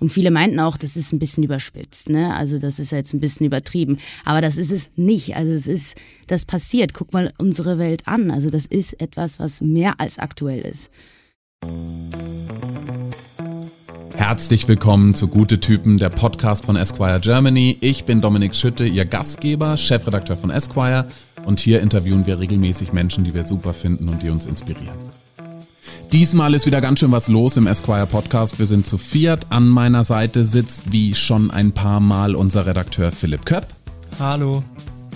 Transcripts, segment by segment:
Und viele meinten auch, das ist ein bisschen überspitzt, ne? Also das ist jetzt ein bisschen übertrieben. Aber das ist es nicht. Also es ist, das passiert. Guck mal unsere Welt an. Also das ist etwas, was mehr als aktuell ist. Herzlich willkommen zu Gute Typen, der Podcast von Esquire Germany. Ich bin Dominik Schütte, Ihr Gastgeber, Chefredakteur von Esquire und hier interviewen wir regelmäßig Menschen, die wir super finden und die uns inspirieren. Diesmal ist wieder ganz schön was los im Esquire Podcast. Wir sind zu viert. An meiner Seite sitzt wie schon ein paar Mal unser Redakteur Philipp Köpp. Hallo.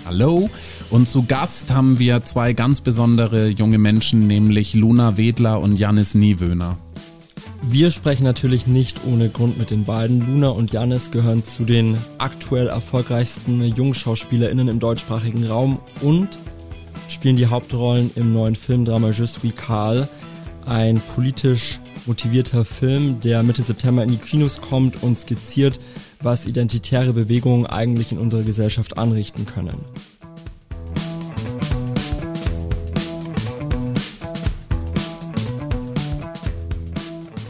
Hallo. Und zu Gast haben wir zwei ganz besondere junge Menschen, nämlich Luna Wedler und Janis Niewöhner. Wir sprechen natürlich nicht ohne Grund mit den beiden. Luna und Janis gehören zu den aktuell erfolgreichsten JungschauspielerInnen im deutschsprachigen Raum und spielen die Hauptrollen im neuen Filmdrama Je suis Karl ein politisch motivierter Film, der Mitte September in die Kinos kommt und skizziert, was identitäre Bewegungen eigentlich in unserer Gesellschaft anrichten können.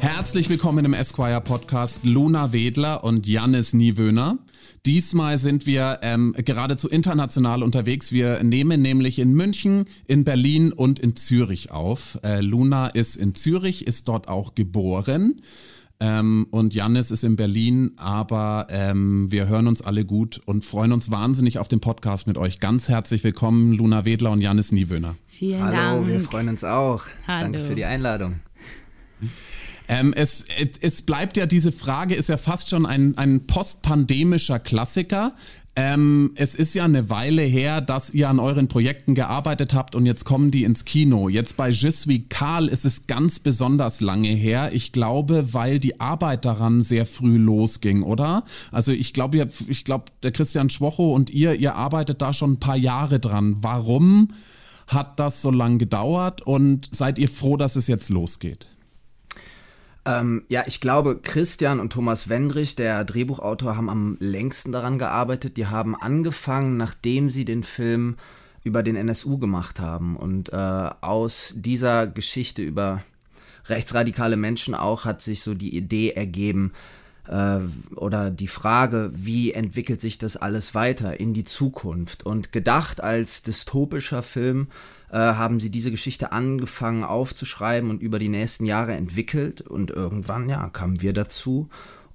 Herzlich willkommen im Esquire Podcast Luna Wedler und Jannis Niewöhner. Diesmal sind wir ähm, geradezu international unterwegs. Wir nehmen nämlich in München, in Berlin und in Zürich auf. Äh, Luna ist in Zürich, ist dort auch geboren. Ähm, und Jannis ist in Berlin, aber ähm, wir hören uns alle gut und freuen uns wahnsinnig auf den Podcast mit euch. Ganz herzlich willkommen, Luna Wedler und Jannis Niewöhner. Vielen Hallo, Dank. Hallo, wir freuen uns auch. Hallo. Danke für die Einladung. Ähm, es, es bleibt ja, diese Frage ist ja fast schon ein, ein postpandemischer Klassiker. Ähm, es ist ja eine Weile her, dass ihr an euren Projekten gearbeitet habt und jetzt kommen die ins Kino. Jetzt bei Je suis Karl ist es ganz besonders lange her. Ich glaube, weil die Arbeit daran sehr früh losging, oder? Also ich glaube, ich glaube, der Christian Schwocho und ihr, ihr arbeitet da schon ein paar Jahre dran. Warum hat das so lange gedauert und seid ihr froh, dass es jetzt losgeht? Ähm, ja, ich glaube, Christian und Thomas Wendrich, der Drehbuchautor, haben am längsten daran gearbeitet. Die haben angefangen, nachdem sie den Film über den NSU gemacht haben. Und äh, aus dieser Geschichte über rechtsradikale Menschen auch hat sich so die Idee ergeben, äh, oder die Frage, wie entwickelt sich das alles weiter in die Zukunft? Und gedacht als dystopischer Film äh, haben sie diese Geschichte angefangen aufzuschreiben und über die nächsten Jahre entwickelt und irgendwann, ja, kamen wir dazu.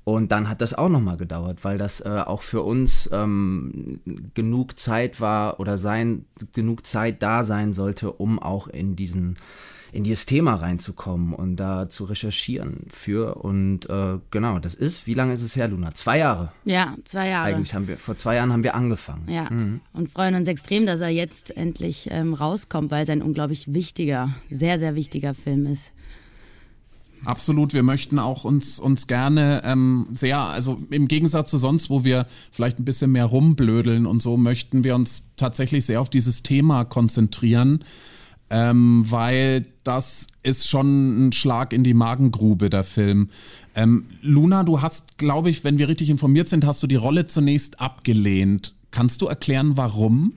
Und dann hat das auch nochmal gedauert, weil das äh, auch für uns ähm, genug Zeit war oder sein, genug Zeit da sein sollte, um auch in diesen in dieses Thema reinzukommen und da zu recherchieren für. Und äh, genau, das ist, wie lange ist es her, Luna? Zwei Jahre. Ja, zwei Jahre. Eigentlich haben wir, vor zwei Jahren haben wir angefangen. Ja, mhm. und freuen uns extrem, dass er jetzt endlich ähm, rauskommt, weil es ein unglaublich wichtiger, sehr, sehr wichtiger Film ist. Absolut, wir möchten auch uns, uns gerne ähm, sehr, also im Gegensatz zu sonst, wo wir vielleicht ein bisschen mehr rumblödeln und so, möchten wir uns tatsächlich sehr auf dieses Thema konzentrieren ähm, weil das ist schon ein Schlag in die Magengrube, der Film. Ähm, Luna, du hast, glaube ich, wenn wir richtig informiert sind, hast du die Rolle zunächst abgelehnt. Kannst du erklären, warum?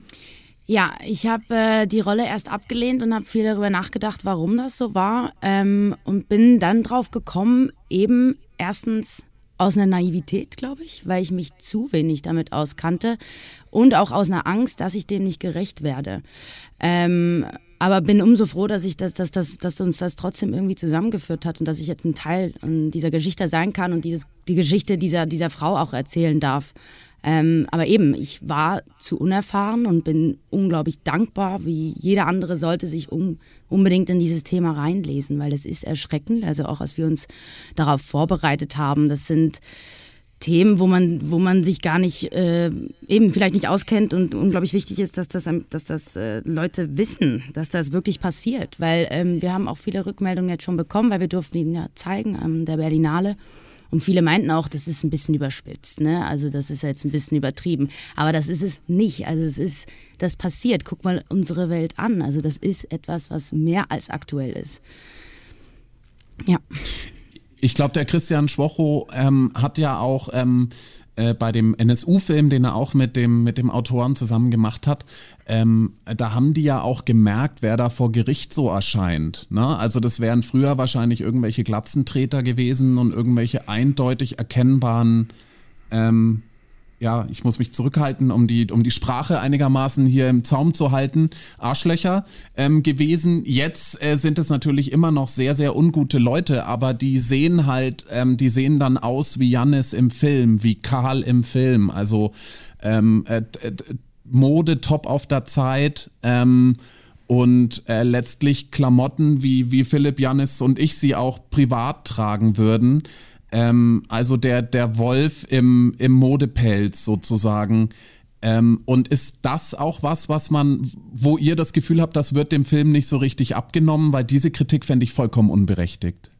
Ja, ich habe äh, die Rolle erst abgelehnt und habe viel darüber nachgedacht, warum das so war ähm, und bin dann drauf gekommen, eben erstens aus einer Naivität, glaube ich, weil ich mich zu wenig damit auskannte und auch aus einer Angst, dass ich dem nicht gerecht werde. Ähm, aber bin umso froh, dass ich das, dass, dass, dass uns das trotzdem irgendwie zusammengeführt hat und dass ich jetzt ein Teil dieser Geschichte sein kann und dieses, die Geschichte dieser, dieser Frau auch erzählen darf. Ähm, aber eben, ich war zu unerfahren und bin unglaublich dankbar, wie jeder andere sollte sich um, unbedingt in dieses Thema reinlesen, weil es ist erschreckend. Also auch, als wir uns darauf vorbereitet haben, das sind Themen, wo man, wo man sich gar nicht, äh, eben vielleicht nicht auskennt und unglaublich wichtig ist, dass das, dass das äh, Leute wissen, dass das wirklich passiert. Weil ähm, wir haben auch viele Rückmeldungen jetzt schon bekommen, weil wir durften ihn ja zeigen an der Berlinale. Und viele meinten auch, das ist ein bisschen überspitzt, ne? Also das ist jetzt ein bisschen übertrieben. Aber das ist es nicht. Also es ist, das passiert. Guck mal unsere Welt an. Also das ist etwas, was mehr als aktuell ist. Ja ich glaube, der Christian Schwocho ähm, hat ja auch ähm, äh, bei dem NSU-Film, den er auch mit dem, mit dem Autoren zusammen gemacht hat, ähm, da haben die ja auch gemerkt, wer da vor Gericht so erscheint. Ne? Also das wären früher wahrscheinlich irgendwelche Glatzentreter gewesen und irgendwelche eindeutig erkennbaren ähm, ja, ich muss mich zurückhalten, um die, um die Sprache einigermaßen hier im Zaum zu halten, Arschlöcher ähm, gewesen. Jetzt äh, sind es natürlich immer noch sehr, sehr ungute Leute, aber die sehen halt, ähm, die sehen dann aus wie Jannis im Film, wie Karl im Film. Also ähm, äh, Mode top auf der Zeit. Ähm, und äh, letztlich Klamotten, wie, wie Philipp, Jannis und ich sie auch privat tragen würden. Ähm, also der, der Wolf im, im Modepelz sozusagen. Ähm, und ist das auch was, was man, wo ihr das Gefühl habt, das wird dem Film nicht so richtig abgenommen, weil diese Kritik fände ich vollkommen unberechtigt.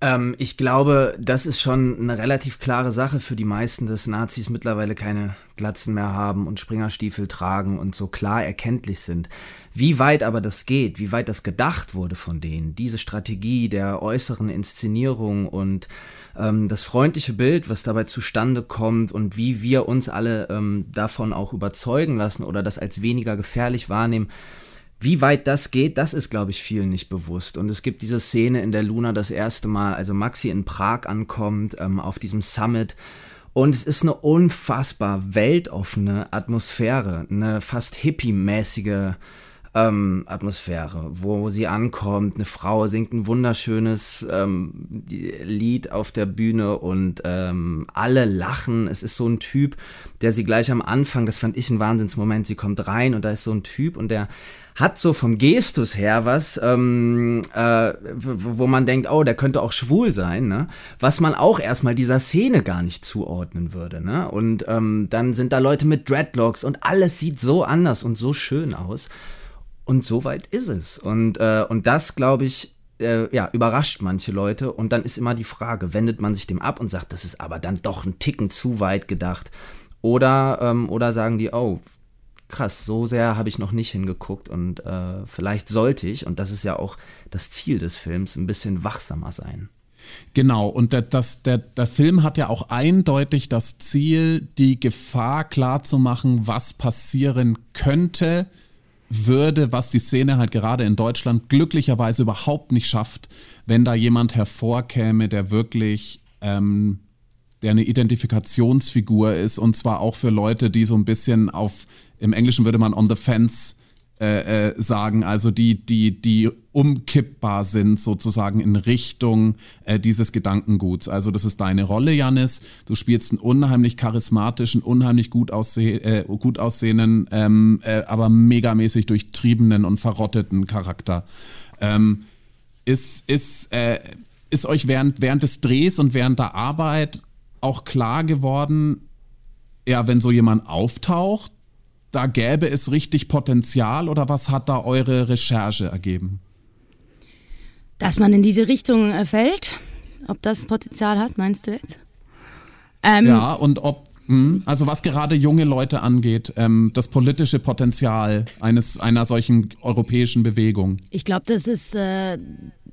Ähm, ich glaube, das ist schon eine relativ klare Sache für die meisten, dass Nazis mittlerweile keine Glatzen mehr haben und Springerstiefel tragen und so klar erkenntlich sind. Wie weit aber das geht, wie weit das gedacht wurde von denen, diese Strategie der äußeren Inszenierung und ähm, das freundliche Bild, was dabei zustande kommt und wie wir uns alle ähm, davon auch überzeugen lassen oder das als weniger gefährlich wahrnehmen, wie weit das geht, das ist, glaube ich, vielen nicht bewusst. Und es gibt diese Szene, in der Luna das erste Mal, also Maxi in Prag ankommt, ähm, auf diesem Summit. Und es ist eine unfassbar weltoffene Atmosphäre, eine fast hippie-mäßige ähm, Atmosphäre, wo sie ankommt. Eine Frau singt ein wunderschönes ähm, Lied auf der Bühne und ähm, alle lachen. Es ist so ein Typ, der sie gleich am Anfang, das fand ich ein Wahnsinnsmoment, sie kommt rein und da ist so ein Typ und der hat so vom Gestus her was, ähm, äh, wo man denkt, oh, der könnte auch schwul sein, ne? Was man auch erstmal dieser Szene gar nicht zuordnen würde, ne? Und ähm, dann sind da Leute mit Dreadlocks und alles sieht so anders und so schön aus. Und so weit ist es. Und, äh, und das, glaube ich, äh, ja, überrascht manche Leute. Und dann ist immer die Frage, wendet man sich dem ab und sagt, das ist aber dann doch ein Ticken zu weit gedacht. Oder, ähm, oder sagen die, oh, krass, so sehr habe ich noch nicht hingeguckt und äh, vielleicht sollte ich, und das ist ja auch das Ziel des Films, ein bisschen wachsamer sein. Genau, und der, das, der, der Film hat ja auch eindeutig das Ziel, die Gefahr klarzumachen, was passieren könnte, würde, was die Szene halt gerade in Deutschland glücklicherweise überhaupt nicht schafft, wenn da jemand hervorkäme, der wirklich ähm, der eine Identifikationsfigur ist und zwar auch für Leute, die so ein bisschen auf, im Englischen würde man on the fence äh, äh, sagen, also die, die, die umkippbar sind sozusagen in Richtung äh, dieses Gedankenguts. Also das ist deine Rolle, Janis. Du spielst einen unheimlich charismatischen, unheimlich gut, ausseh äh, gut aussehenden, ähm, äh, aber megamäßig durchtriebenen und verrotteten Charakter. Ähm, ist, ist, äh, ist euch während, während des Drehs und während der Arbeit auch klar geworden, ja, wenn so jemand auftaucht, da gäbe es richtig Potenzial oder was hat da eure Recherche ergeben? Dass man in diese Richtung äh, fällt, ob das Potenzial hat, meinst du jetzt? Ähm, ja, und ob, hm, also was gerade junge Leute angeht, ähm, das politische Potenzial eines, einer solchen europäischen Bewegung. Ich glaube, das ist äh,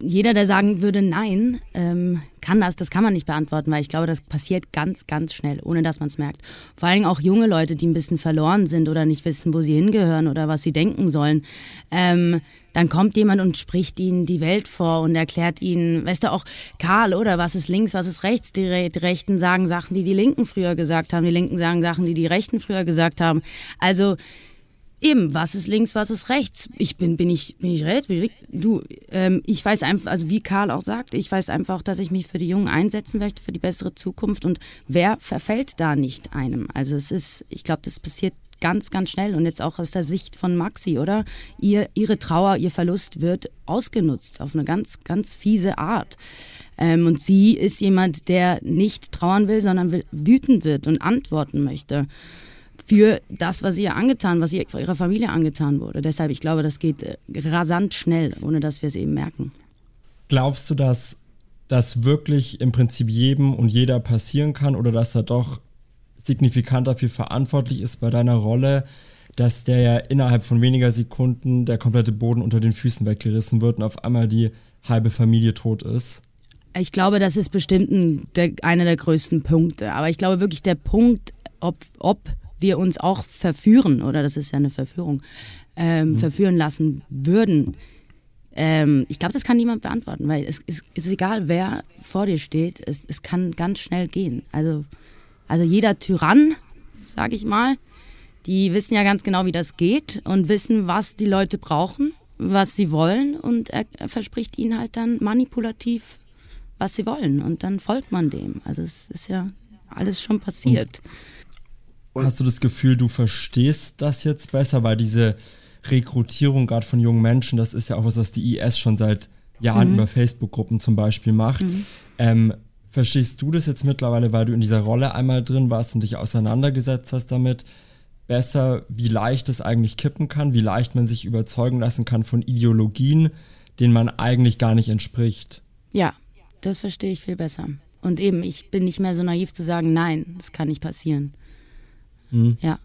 jeder, der sagen würde, nein, ähm, kann das, das kann man nicht beantworten, weil ich glaube, das passiert ganz, ganz schnell, ohne dass man es merkt. Vor allem auch junge Leute, die ein bisschen verloren sind oder nicht wissen, wo sie hingehören oder was sie denken sollen. Ähm, dann kommt jemand und spricht ihnen die Welt vor und erklärt ihnen, weißt du auch, Karl, oder was ist links, was ist rechts? Die, Re die Rechten sagen Sachen, die die Linken früher gesagt haben, die Linken sagen Sachen, die die Rechten früher gesagt haben. Also Eben, was ist links, was ist rechts? Ich bin, bin ich, bin ich rechts? Bin ich, du, ähm, ich weiß einfach, also wie Karl auch sagt, ich weiß einfach, dass ich mich für die Jungen einsetzen möchte, für die bessere Zukunft und wer verfällt da nicht einem? Also es ist, ich glaube, das passiert ganz, ganz schnell und jetzt auch aus der Sicht von Maxi, oder? Ihr, ihre Trauer, ihr Verlust wird ausgenutzt auf eine ganz, ganz fiese Art. Ähm, und sie ist jemand, der nicht trauern will, sondern will, wütend wird und antworten möchte für das, was ihr angetan, was ihr, ihrer Familie angetan wurde. Deshalb, ich glaube, das geht äh, rasant schnell, ohne dass wir es eben merken. Glaubst du, dass das wirklich im Prinzip jedem und jeder passieren kann oder dass er doch signifikant dafür verantwortlich ist bei deiner Rolle, dass der ja innerhalb von weniger Sekunden der komplette Boden unter den Füßen weggerissen wird und auf einmal die halbe Familie tot ist? Ich glaube, das ist bestimmt ein, der, einer der größten Punkte. Aber ich glaube wirklich, der Punkt, ob, ob wir uns auch verführen, oder das ist ja eine Verführung, ähm, mhm. verführen lassen würden, ähm, ich glaube, das kann niemand beantworten, weil es, es, es, ist egal, wer vor dir steht, es, es kann ganz schnell gehen. Also, also jeder Tyrann, sage ich mal, die wissen ja ganz genau, wie das geht und wissen, was die Leute brauchen, was sie wollen und er, er verspricht ihnen halt dann manipulativ, was sie wollen und dann folgt man dem. Also es ist ja alles schon passiert. Und hast du das Gefühl, du verstehst das jetzt besser, weil diese Rekrutierung gerade von jungen Menschen, das ist ja auch was, was die IS schon seit Jahren mhm. über Facebook-Gruppen zum Beispiel macht. Mhm. Ähm, verstehst du das jetzt mittlerweile, weil du in dieser Rolle einmal drin warst und dich auseinandergesetzt hast damit, besser, wie leicht es eigentlich kippen kann, wie leicht man sich überzeugen lassen kann von Ideologien, denen man eigentlich gar nicht entspricht? Ja, das verstehe ich viel besser. Und eben, ich bin nicht mehr so naiv zu sagen, nein, das kann nicht passieren. Mhm. Ja.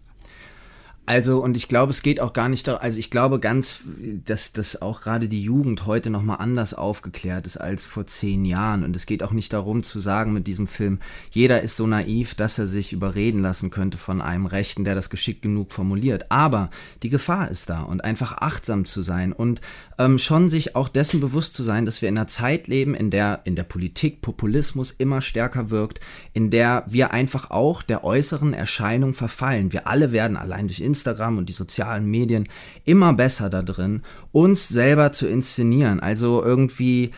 Also, und ich glaube, es geht auch gar nicht darum, also ich glaube ganz, dass, dass auch gerade die Jugend heute nochmal anders aufgeklärt ist als vor zehn Jahren. Und es geht auch nicht darum zu sagen mit diesem Film, jeder ist so naiv, dass er sich überreden lassen könnte von einem Rechten, der das geschickt genug formuliert. Aber die Gefahr ist da und einfach achtsam zu sein und ähm, schon sich auch dessen bewusst zu sein, dass wir in einer Zeit leben, in der in der Politik Populismus immer stärker wirkt, in der wir einfach auch der äußeren Erscheinung verfallen. Wir alle werden allein durch Instagram Instagram und die sozialen Medien immer besser da drin, uns selber zu inszenieren. Also irgendwie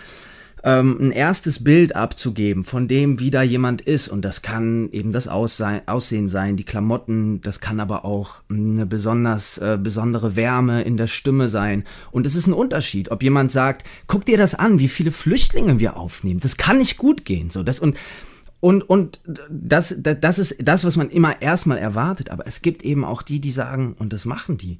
ähm, ein erstes Bild abzugeben von dem, wie da jemand ist. Und das kann eben das Aussehen sein, die Klamotten, das kann aber auch eine besonders äh, besondere Wärme in der Stimme sein. Und es ist ein Unterschied, ob jemand sagt, guck dir das an, wie viele Flüchtlinge wir aufnehmen. Das kann nicht gut gehen. So, das und und, und das, das ist das, was man immer erstmal erwartet. Aber es gibt eben auch die, die sagen, und das machen die,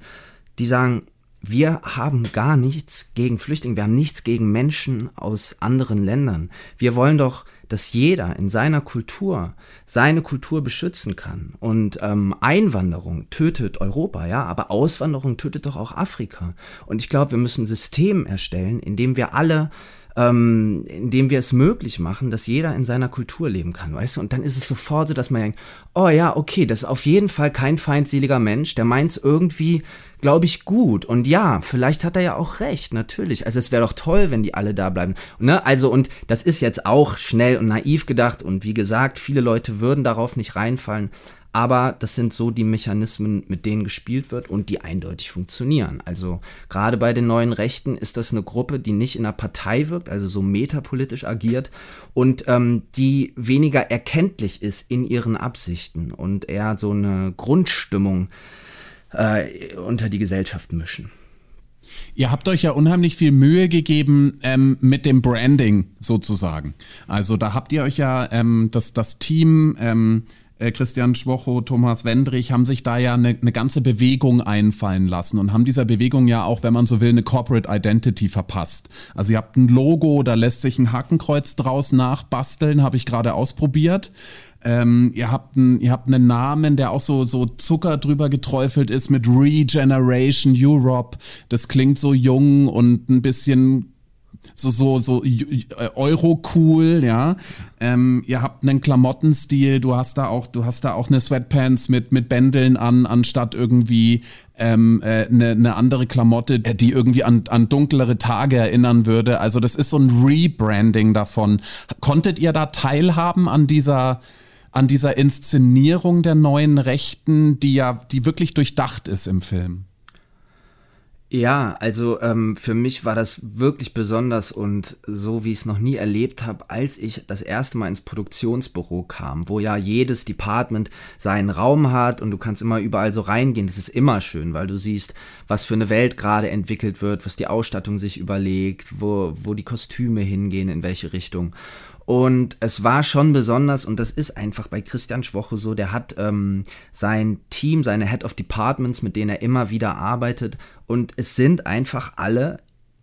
die sagen, wir haben gar nichts gegen Flüchtlinge, wir haben nichts gegen Menschen aus anderen Ländern. Wir wollen doch, dass jeder in seiner Kultur seine Kultur beschützen kann. Und ähm, Einwanderung tötet Europa, ja, aber Auswanderung tötet doch auch Afrika. Und ich glaube, wir müssen ein System erstellen, in dem wir alle ähm, indem wir es möglich machen, dass jeder in seiner Kultur leben kann, weißt du? Und dann ist es sofort so, dass man denkt, oh ja, okay, das ist auf jeden Fall kein feindseliger Mensch, der meint es irgendwie, glaube ich, gut. Und ja, vielleicht hat er ja auch recht, natürlich. Also es wäre doch toll, wenn die alle da bleiben. Ne? Also, und das ist jetzt auch schnell und naiv gedacht. Und wie gesagt, viele Leute würden darauf nicht reinfallen aber das sind so die Mechanismen, mit denen gespielt wird und die eindeutig funktionieren. Also gerade bei den neuen Rechten ist das eine Gruppe, die nicht in einer Partei wirkt, also so metapolitisch agiert und ähm, die weniger erkenntlich ist in ihren Absichten und eher so eine Grundstimmung äh, unter die Gesellschaft mischen. Ihr habt euch ja unheimlich viel Mühe gegeben ähm, mit dem Branding sozusagen. Also da habt ihr euch ja ähm, das, das Team ähm, äh, Christian Schwocho, Thomas Wendrich haben sich da ja eine, eine ganze Bewegung einfallen lassen und haben dieser Bewegung ja auch, wenn man so will, eine Corporate Identity verpasst. Also ihr habt ein Logo, da lässt sich ein Hakenkreuz draus nachbasteln, habe ich gerade ausprobiert. Ähm, ihr habt ein, ihr habt einen Namen, der auch so so Zucker drüber geträufelt ist mit Regeneration Europe. Das klingt so jung und ein bisschen so so so äh, Euro cool, ja. Ähm, ihr habt einen Klamottenstil, du hast da auch du hast da auch eine Sweatpants mit mit Bändeln an anstatt irgendwie ähm, äh, eine, eine andere Klamotte, die irgendwie an, an dunklere Tage erinnern würde. Also das ist so ein Rebranding davon. Konntet ihr da teilhaben an dieser an dieser Inszenierung der neuen Rechten, die ja die wirklich durchdacht ist im Film? Ja, also ähm, für mich war das wirklich besonders und so wie ich es noch nie erlebt habe, als ich das erste Mal ins Produktionsbüro kam, wo ja jedes Department seinen Raum hat und du kannst immer überall so reingehen. Das ist immer schön, weil du siehst, was für eine Welt gerade entwickelt wird, was die Ausstattung sich überlegt, wo, wo die Kostüme hingehen, in welche Richtung. Und es war schon besonders, und das ist einfach bei Christian Schwoche so, der hat ähm, sein Team, seine Head of Departments, mit denen er immer wieder arbeitet. Und es sind einfach alle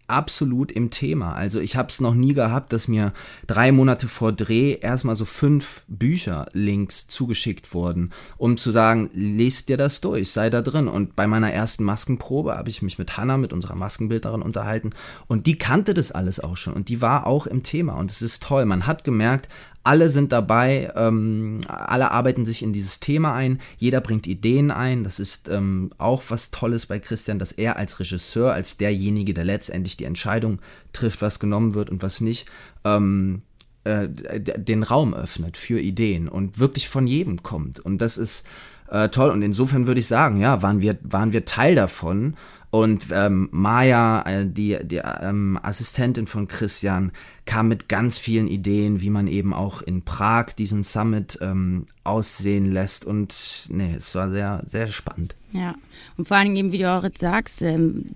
absolut im Thema. Also ich habe es noch nie gehabt, dass mir drei Monate vor Dreh erstmal so fünf Bücher-Links zugeschickt wurden, um zu sagen, lest dir das durch, sei da drin. Und bei meiner ersten Maskenprobe habe ich mich mit Hannah, mit unserer Maskenbildnerin, unterhalten und die kannte das alles auch schon und die war auch im Thema und es ist toll. Man hat gemerkt, alle sind dabei, ähm, alle arbeiten sich in dieses Thema ein, jeder bringt Ideen ein. Das ist ähm, auch was Tolles bei Christian, dass er als Regisseur, als derjenige, der letztendlich die Entscheidung trifft, was genommen wird und was nicht, ähm, äh, den Raum öffnet für Ideen und wirklich von jedem kommt. Und das ist äh, toll. Und insofern würde ich sagen, ja, waren wir, waren wir Teil davon. Und ähm, Maya, äh, die, die ähm, Assistentin von Christian, kam mit ganz vielen Ideen, wie man eben auch in Prag diesen Summit ähm, aussehen lässt. Und nee, es war sehr, sehr spannend. Ja, und vor allem eben, wie du auch jetzt sagst, ähm,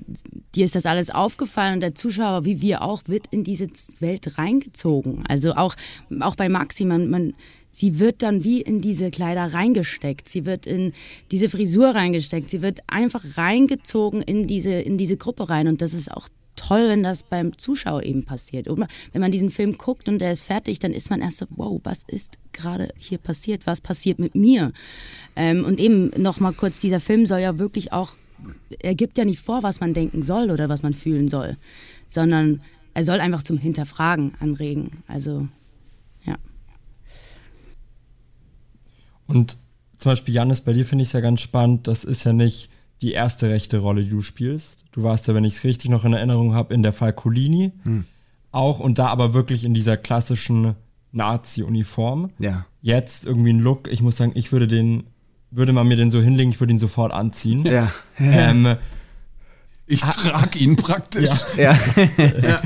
dir ist das alles aufgefallen und der Zuschauer, wie wir auch, wird in diese Welt reingezogen. Also auch, auch bei Maxi, man, man sie wird dann wie in diese Kleider reingesteckt. Sie wird in diese Frisur reingesteckt. Sie wird einfach reingezogen in diese, in diese Gruppe rein. Und das ist auch toll, wenn das beim Zuschauer eben passiert. Und wenn man diesen Film guckt und der ist fertig, dann ist man erst so, wow, was ist gerade hier passiert? Was passiert mit mir? Ähm, und eben nochmal kurz, dieser Film soll ja wirklich auch, er gibt ja nicht vor, was man denken soll oder was man fühlen soll, sondern er soll einfach zum Hinterfragen anregen. Also Und zum Beispiel, Janis, bei dir finde ich es ja ganz spannend, das ist ja nicht die erste rechte Rolle, die du spielst. Du warst ja, wenn ich es richtig noch in Erinnerung habe, in der Falcolini. Hm. Auch und da aber wirklich in dieser klassischen Nazi-Uniform. Ja. Jetzt irgendwie ein Look, ich muss sagen, ich würde den, würde man mir den so hinlegen, ich würde ihn sofort anziehen. Ja. Ähm, ich trage ihn praktisch. Ja. ja.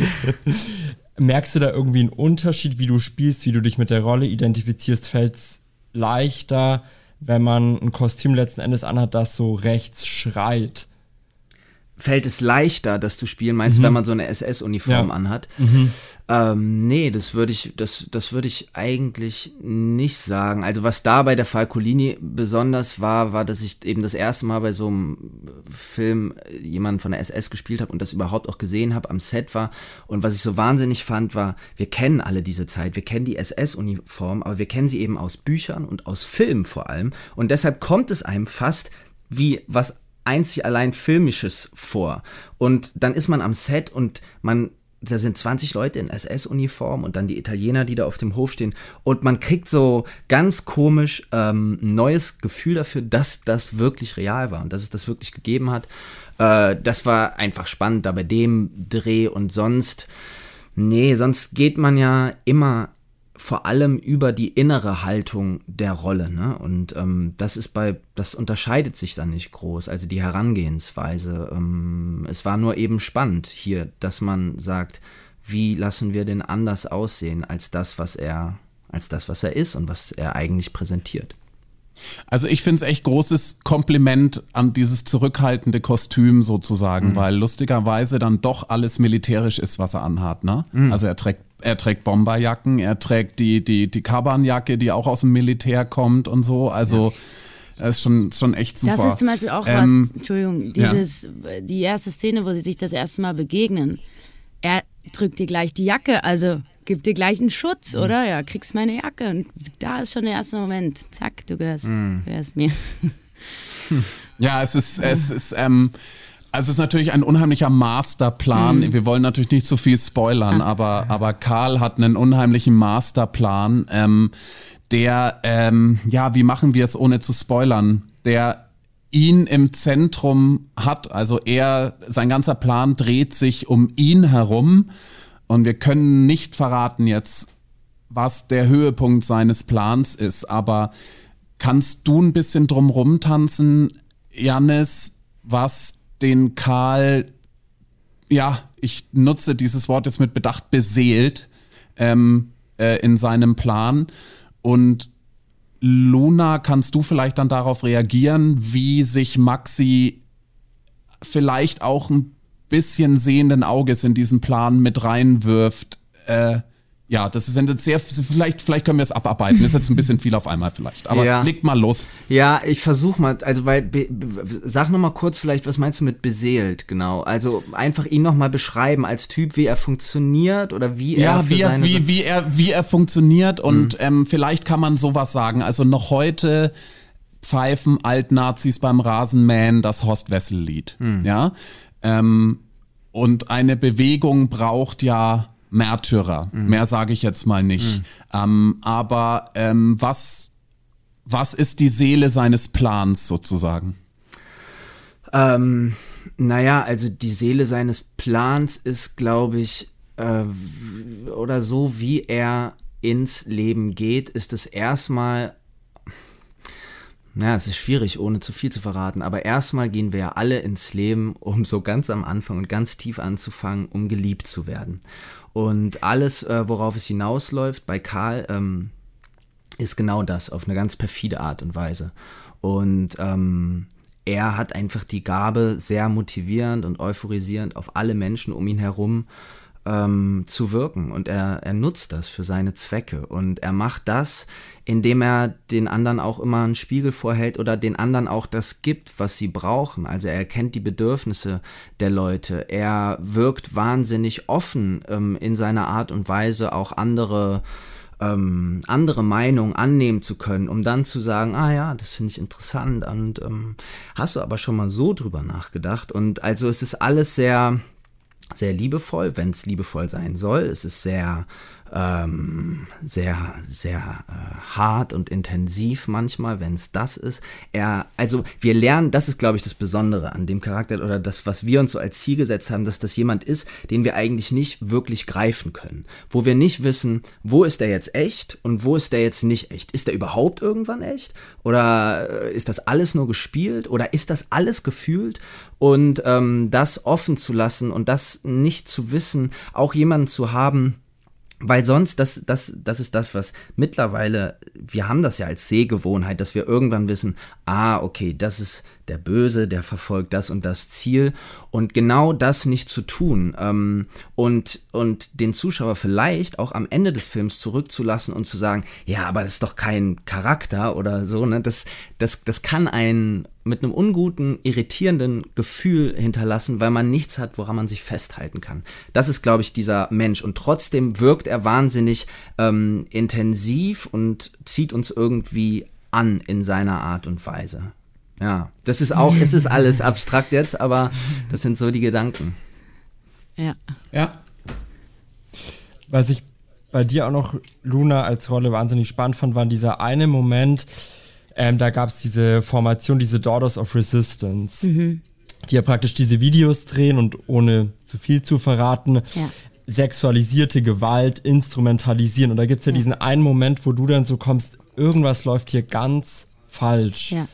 Merkst du da irgendwie einen Unterschied, wie du spielst, wie du dich mit der Rolle identifizierst? Fällt es leichter, wenn man ein Kostüm letzten Endes anhat, das so rechts schreit. Fällt es leichter, das zu spielen, meinst du, mhm. wenn man so eine SS-Uniform ja. anhat? Mhm. Ähm, nee, das würde ich, das, das würde ich eigentlich nicht sagen. Also was da bei der Falcolini besonders war, war, dass ich eben das erste Mal bei so einem Film jemanden von der SS gespielt habe und das überhaupt auch gesehen habe, am Set war. Und was ich so wahnsinnig fand, war, wir kennen alle diese Zeit, wir kennen die SS-Uniform, aber wir kennen sie eben aus Büchern und aus Filmen vor allem. Und deshalb kommt es einem fast wie was einzig allein Filmisches vor. Und dann ist man am Set und man da sind 20 Leute in SS-Uniform und dann die Italiener, die da auf dem Hof stehen. Und man kriegt so ganz komisch ähm, ein neues Gefühl dafür, dass das wirklich real war und dass es das wirklich gegeben hat. Äh, das war einfach spannend da bei dem Dreh und sonst. Nee, sonst geht man ja immer vor allem über die innere Haltung der Rolle. Ne? Und ähm, das ist bei, das unterscheidet sich dann nicht groß, also die Herangehensweise. Ähm, es war nur eben spannend hier, dass man sagt, wie lassen wir den anders aussehen als das, was er, als das, was er ist und was er eigentlich präsentiert. Also ich finde es echt großes Kompliment an dieses zurückhaltende Kostüm sozusagen, mhm. weil lustigerweise dann doch alles militärisch ist, was er anhat. Ne? Mhm. Also er trägt, er trägt Bomberjacken, er trägt die, die, die Kabanjacke, die auch aus dem Militär kommt und so. Also ja. Das ist schon, schon echt super. Das ist zum Beispiel auch ähm, was, Entschuldigung, dieses, ja. die erste Szene, wo sie sich das erste Mal begegnen. Er drückt dir gleich die Jacke, also gib dir gleich einen Schutz, mhm. oder? Ja, kriegst meine Jacke. Und da ist schon der erste Moment. Zack, du gehörst, mhm. gehörst mir. Ja, es ist, es ist, ähm, also es ist natürlich ein unheimlicher Masterplan. Mhm. Wir wollen natürlich nicht zu viel spoilern, ah. aber, aber Karl hat einen unheimlichen Masterplan, ähm, der, ähm, ja, wie machen wir es ohne zu spoilern? Der ihn im Zentrum hat. Also er, sein ganzer Plan dreht sich um ihn herum und wir können nicht verraten jetzt, was der Höhepunkt seines Plans ist, aber kannst du ein bisschen drumrum tanzen, Jannis, was den Karl, ja, ich nutze dieses Wort jetzt mit Bedacht, beseelt ähm, äh, in seinem Plan. Und Luna, kannst du vielleicht dann darauf reagieren, wie sich Maxi vielleicht auch ein bisschen sehenden Auges in diesen Plan mit reinwirft, äh, ja, das ist jetzt sehr, vielleicht, vielleicht können wir es abarbeiten. Das ist jetzt ein bisschen viel auf einmal vielleicht. Aber ja. legt mal los. Ja, ich versuche mal, also weil, be, sag noch mal kurz vielleicht, was meinst du mit beseelt, genau? Also einfach ihn noch mal beschreiben als Typ, wie er funktioniert oder wie ja, er wie er, wie, wie er, wie er funktioniert und mhm. ähm, vielleicht kann man sowas sagen. Also noch heute pfeifen Altnazis beim Rasenmähen das Horst Wessel-Lied, mhm. ja? Ähm, und eine Bewegung braucht ja Märtyrer. Mhm. Mehr sage ich jetzt mal nicht. Mhm. Ähm, aber ähm, was, was ist die Seele seines Plans sozusagen? Ähm, naja, also die Seele seines Plans ist, glaube ich, äh, oder so wie er ins Leben geht, ist es erstmal ja, es ist schwierig, ohne zu viel zu verraten, aber erstmal gehen wir ja alle ins Leben, um so ganz am Anfang und ganz tief anzufangen, um geliebt zu werden. Und alles, äh, worauf es hinausläuft bei Karl, ähm, ist genau das, auf eine ganz perfide Art und Weise. Und ähm, er hat einfach die Gabe, sehr motivierend und euphorisierend auf alle Menschen um ihn herum ähm, zu wirken. Und er, er nutzt das für seine Zwecke. Und er macht das, indem er den anderen auch immer einen Spiegel vorhält oder den anderen auch das gibt, was sie brauchen. Also er erkennt die Bedürfnisse der Leute. Er wirkt wahnsinnig offen ähm, in seiner Art und Weise, auch andere ähm, andere Meinungen annehmen zu können, um dann zu sagen, ah ja, das finde ich interessant und ähm, hast du aber schon mal so drüber nachgedacht und also es ist alles sehr sehr liebevoll, wenn es liebevoll sein soll. Es ist sehr ähm, sehr, sehr äh, hart und intensiv manchmal, wenn es das ist. Er, also wir lernen, das ist, glaube ich, das Besondere an dem Charakter oder das, was wir uns so als Ziel gesetzt haben, dass das jemand ist, den wir eigentlich nicht wirklich greifen können. Wo wir nicht wissen, wo ist der jetzt echt und wo ist der jetzt nicht echt. Ist der überhaupt irgendwann echt? Oder äh, ist das alles nur gespielt? Oder ist das alles gefühlt? Und ähm, das offen zu lassen und das nicht zu wissen, auch jemanden zu haben, weil sonst, das, das, das ist das, was mittlerweile, wir haben das ja als Sehgewohnheit, dass wir irgendwann wissen, ah, okay, das ist der Böse, der verfolgt das und das Ziel. Und genau das nicht zu tun ähm, und, und den Zuschauer vielleicht auch am Ende des Films zurückzulassen und zu sagen, ja, aber das ist doch kein Charakter oder so, ne? Das, das, das kann einen mit einem unguten, irritierenden Gefühl hinterlassen, weil man nichts hat, woran man sich festhalten kann. Das ist, glaube ich, dieser Mensch. Und trotzdem wirkt er wahnsinnig ähm, intensiv und zieht uns irgendwie an in seiner Art und Weise. Ja, das ist auch, es ist alles abstrakt jetzt, aber das sind so die Gedanken. Ja. Ja. Was ich bei dir auch noch, Luna, als Rolle wahnsinnig spannend fand, war dieser eine Moment, ähm, da gab es diese Formation, diese Daughters of Resistance, mhm. die ja praktisch diese Videos drehen und ohne zu viel zu verraten, ja. sexualisierte Gewalt instrumentalisieren. Und da gibt's ja, ja diesen einen Moment, wo du dann so kommst, irgendwas läuft hier ganz falsch. Ja.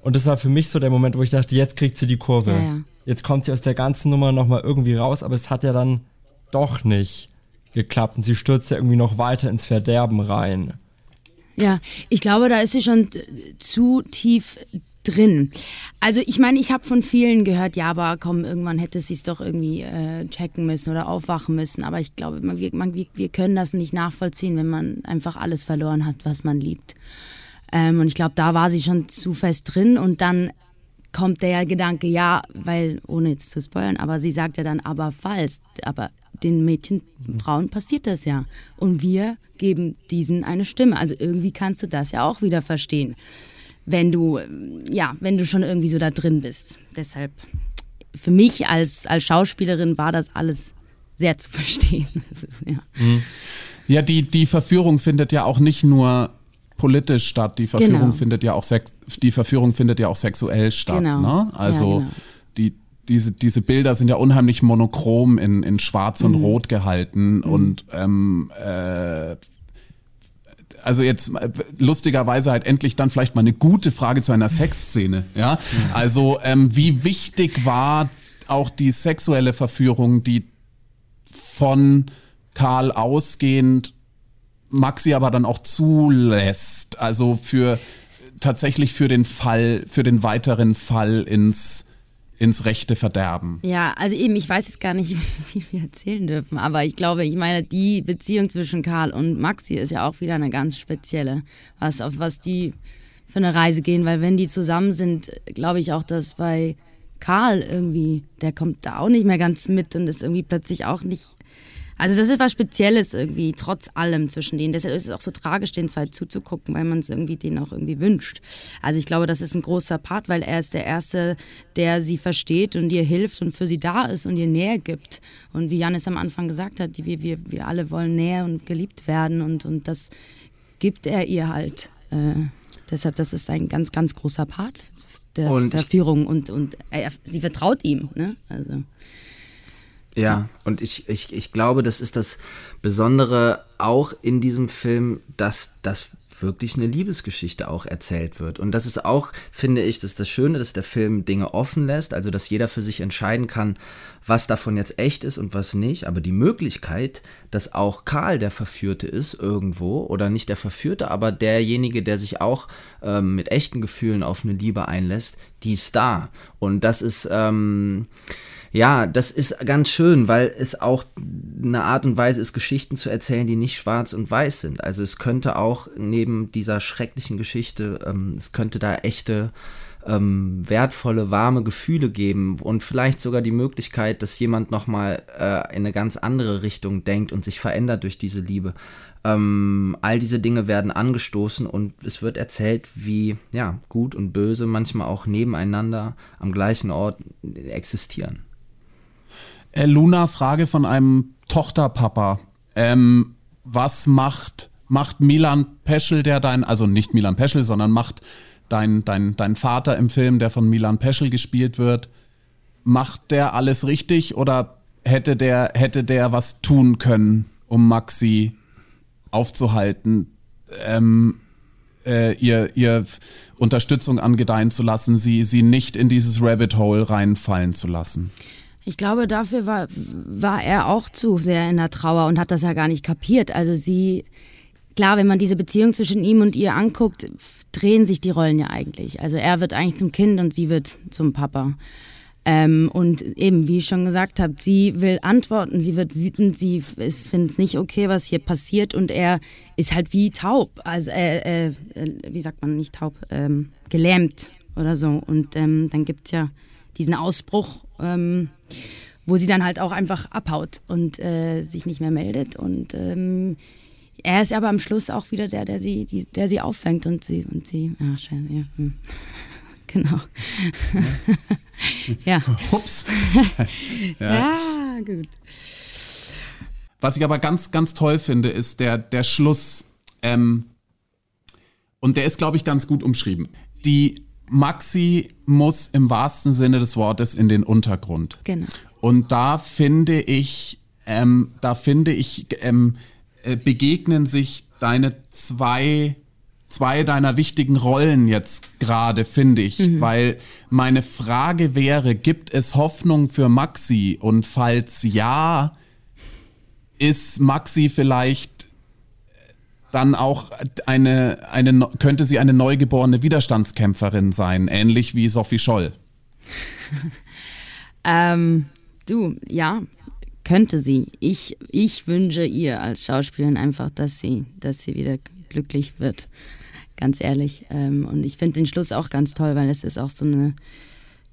Und das war für mich so der Moment, wo ich dachte, jetzt kriegt sie die Kurve. Ja. Jetzt kommt sie aus der ganzen Nummer nochmal irgendwie raus, aber es hat ja dann doch nicht geklappt und sie stürzt ja irgendwie noch weiter ins Verderben rein. Ja, ich glaube, da ist sie schon zu tief drin. Also ich meine, ich habe von vielen gehört, ja, aber komm, irgendwann hätte sie es doch irgendwie äh, checken müssen oder aufwachen müssen. Aber ich glaube, man, wir, man, wir können das nicht nachvollziehen, wenn man einfach alles verloren hat, was man liebt. Ähm, und ich glaube, da war sie schon zu fest drin und dann kommt der Gedanke, ja, weil, ohne jetzt zu spoilern, aber sie sagt ja dann, aber falls, aber den Mädchen, Frauen passiert das ja. Und wir geben diesen eine Stimme. Also irgendwie kannst du das ja auch wieder verstehen, wenn du, ja, wenn du schon irgendwie so da drin bist. Deshalb, für mich als, als Schauspielerin war das alles sehr zu verstehen. Ist, ja. Mhm. ja, die, die Verführung findet ja auch nicht nur politisch statt, die Verführung genau. findet ja auch sex die Verführung findet ja auch sexuell statt. Genau. Ne? Also ja, genau. die, diese, diese Bilder sind ja unheimlich monochrom in, in Schwarz und mhm. Rot gehalten mhm. und ähm, äh, also jetzt äh, lustigerweise halt endlich dann vielleicht mal eine gute Frage zu einer Sexszene. Ja, also ähm, wie wichtig war auch die sexuelle Verführung, die von Karl ausgehend Maxi aber dann auch zulässt. Also für tatsächlich für den Fall, für den weiteren Fall ins ins rechte Verderben. Ja, also eben, ich weiß jetzt gar nicht, wie wir erzählen dürfen, aber ich glaube, ich meine, die Beziehung zwischen Karl und Maxi ist ja auch wieder eine ganz spezielle, was auf was die für eine Reise gehen, weil wenn die zusammen sind, glaube ich auch, dass bei Karl irgendwie, der kommt da auch nicht mehr ganz mit und ist irgendwie plötzlich auch nicht also das ist was Spezielles irgendwie, trotz allem zwischen denen. Deshalb ist es auch so tragisch, den zwei zuzugucken, weil man es irgendwie denen auch irgendwie wünscht. Also ich glaube, das ist ein großer Part, weil er ist der Erste, der sie versteht und ihr hilft und für sie da ist und ihr Nähe gibt. Und wie Janis am Anfang gesagt hat, wir, wir, wir alle wollen Nähe und geliebt werden und, und das gibt er ihr halt. Äh, deshalb, das ist ein ganz, ganz großer Part der, und der Führung und, und er, sie vertraut ihm. Ne? Also. Ja, und ich, ich, ich glaube, das ist das Besondere auch in diesem Film, dass das wirklich eine Liebesgeschichte auch erzählt wird. Und das ist auch, finde ich, das ist das Schöne, dass der Film Dinge offen lässt, also dass jeder für sich entscheiden kann, was davon jetzt echt ist und was nicht. Aber die Möglichkeit, dass auch Karl der Verführte ist irgendwo, oder nicht der Verführte, aber derjenige, der sich auch ähm, mit echten Gefühlen auf eine Liebe einlässt, die ist da. Und das ist, ähm, ja, das ist ganz schön, weil es auch eine Art und Weise ist, Geschichten zu erzählen, die nicht schwarz und weiß sind. Also es könnte auch neben dieser schrecklichen Geschichte, ähm, es könnte da echte ähm, wertvolle, warme Gefühle geben und vielleicht sogar die Möglichkeit, dass jemand nochmal äh, in eine ganz andere Richtung denkt und sich verändert durch diese Liebe. Ähm, all diese Dinge werden angestoßen und es wird erzählt, wie ja, gut und böse manchmal auch nebeneinander am gleichen Ort existieren. Äh, Luna, Frage von einem Tochterpapa. Ähm, was macht, macht Milan Peschel, der dein, also nicht Milan Peschel, sondern macht dein, dein, dein Vater im Film, der von Milan Peschel gespielt wird, macht der alles richtig oder hätte der, hätte der was tun können, um Maxi aufzuhalten, ähm, äh, ihr, ihr Unterstützung angedeihen zu lassen, sie, sie nicht in dieses Rabbit Hole reinfallen zu lassen? Ich glaube, dafür war, war er auch zu sehr in der Trauer und hat das ja gar nicht kapiert. Also sie, klar, wenn man diese Beziehung zwischen ihm und ihr anguckt, drehen sich die Rollen ja eigentlich. Also er wird eigentlich zum Kind und sie wird zum Papa. Ähm, und eben, wie ich schon gesagt habe, sie will antworten, sie wird wütend, sie findet es nicht okay, was hier passiert und er ist halt wie taub, also äh, äh, wie sagt man, nicht taub, ähm, gelähmt oder so. Und ähm, dann gibt's ja diesen Ausbruch, ähm, wo sie dann halt auch einfach abhaut und äh, sich nicht mehr meldet. Und ähm, er ist aber am Schluss auch wieder der, der sie, die, der sie auffängt und sie und sie. Ja, schön, ja. Hm. Genau. ja. Ups. ja. ja, gut. Was ich aber ganz, ganz toll finde, ist der, der Schluss. Ähm, und der ist, glaube ich, ganz gut umschrieben. Die Maxi muss im wahrsten Sinne des Wortes in den Untergrund. Genau. Und da finde ich, ähm, da finde ich, ähm, äh, begegnen sich deine zwei, zwei deiner wichtigen Rollen jetzt gerade, finde ich. Mhm. Weil meine Frage wäre, gibt es Hoffnung für Maxi? Und falls ja, ist Maxi vielleicht dann auch eine, eine, könnte sie eine neugeborene Widerstandskämpferin sein, ähnlich wie Sophie Scholl. ähm, du, ja, könnte sie. Ich, ich wünsche ihr als Schauspielerin einfach, dass sie, dass sie wieder glücklich wird. Ganz ehrlich. Ähm, und ich finde den Schluss auch ganz toll, weil es ist auch so eine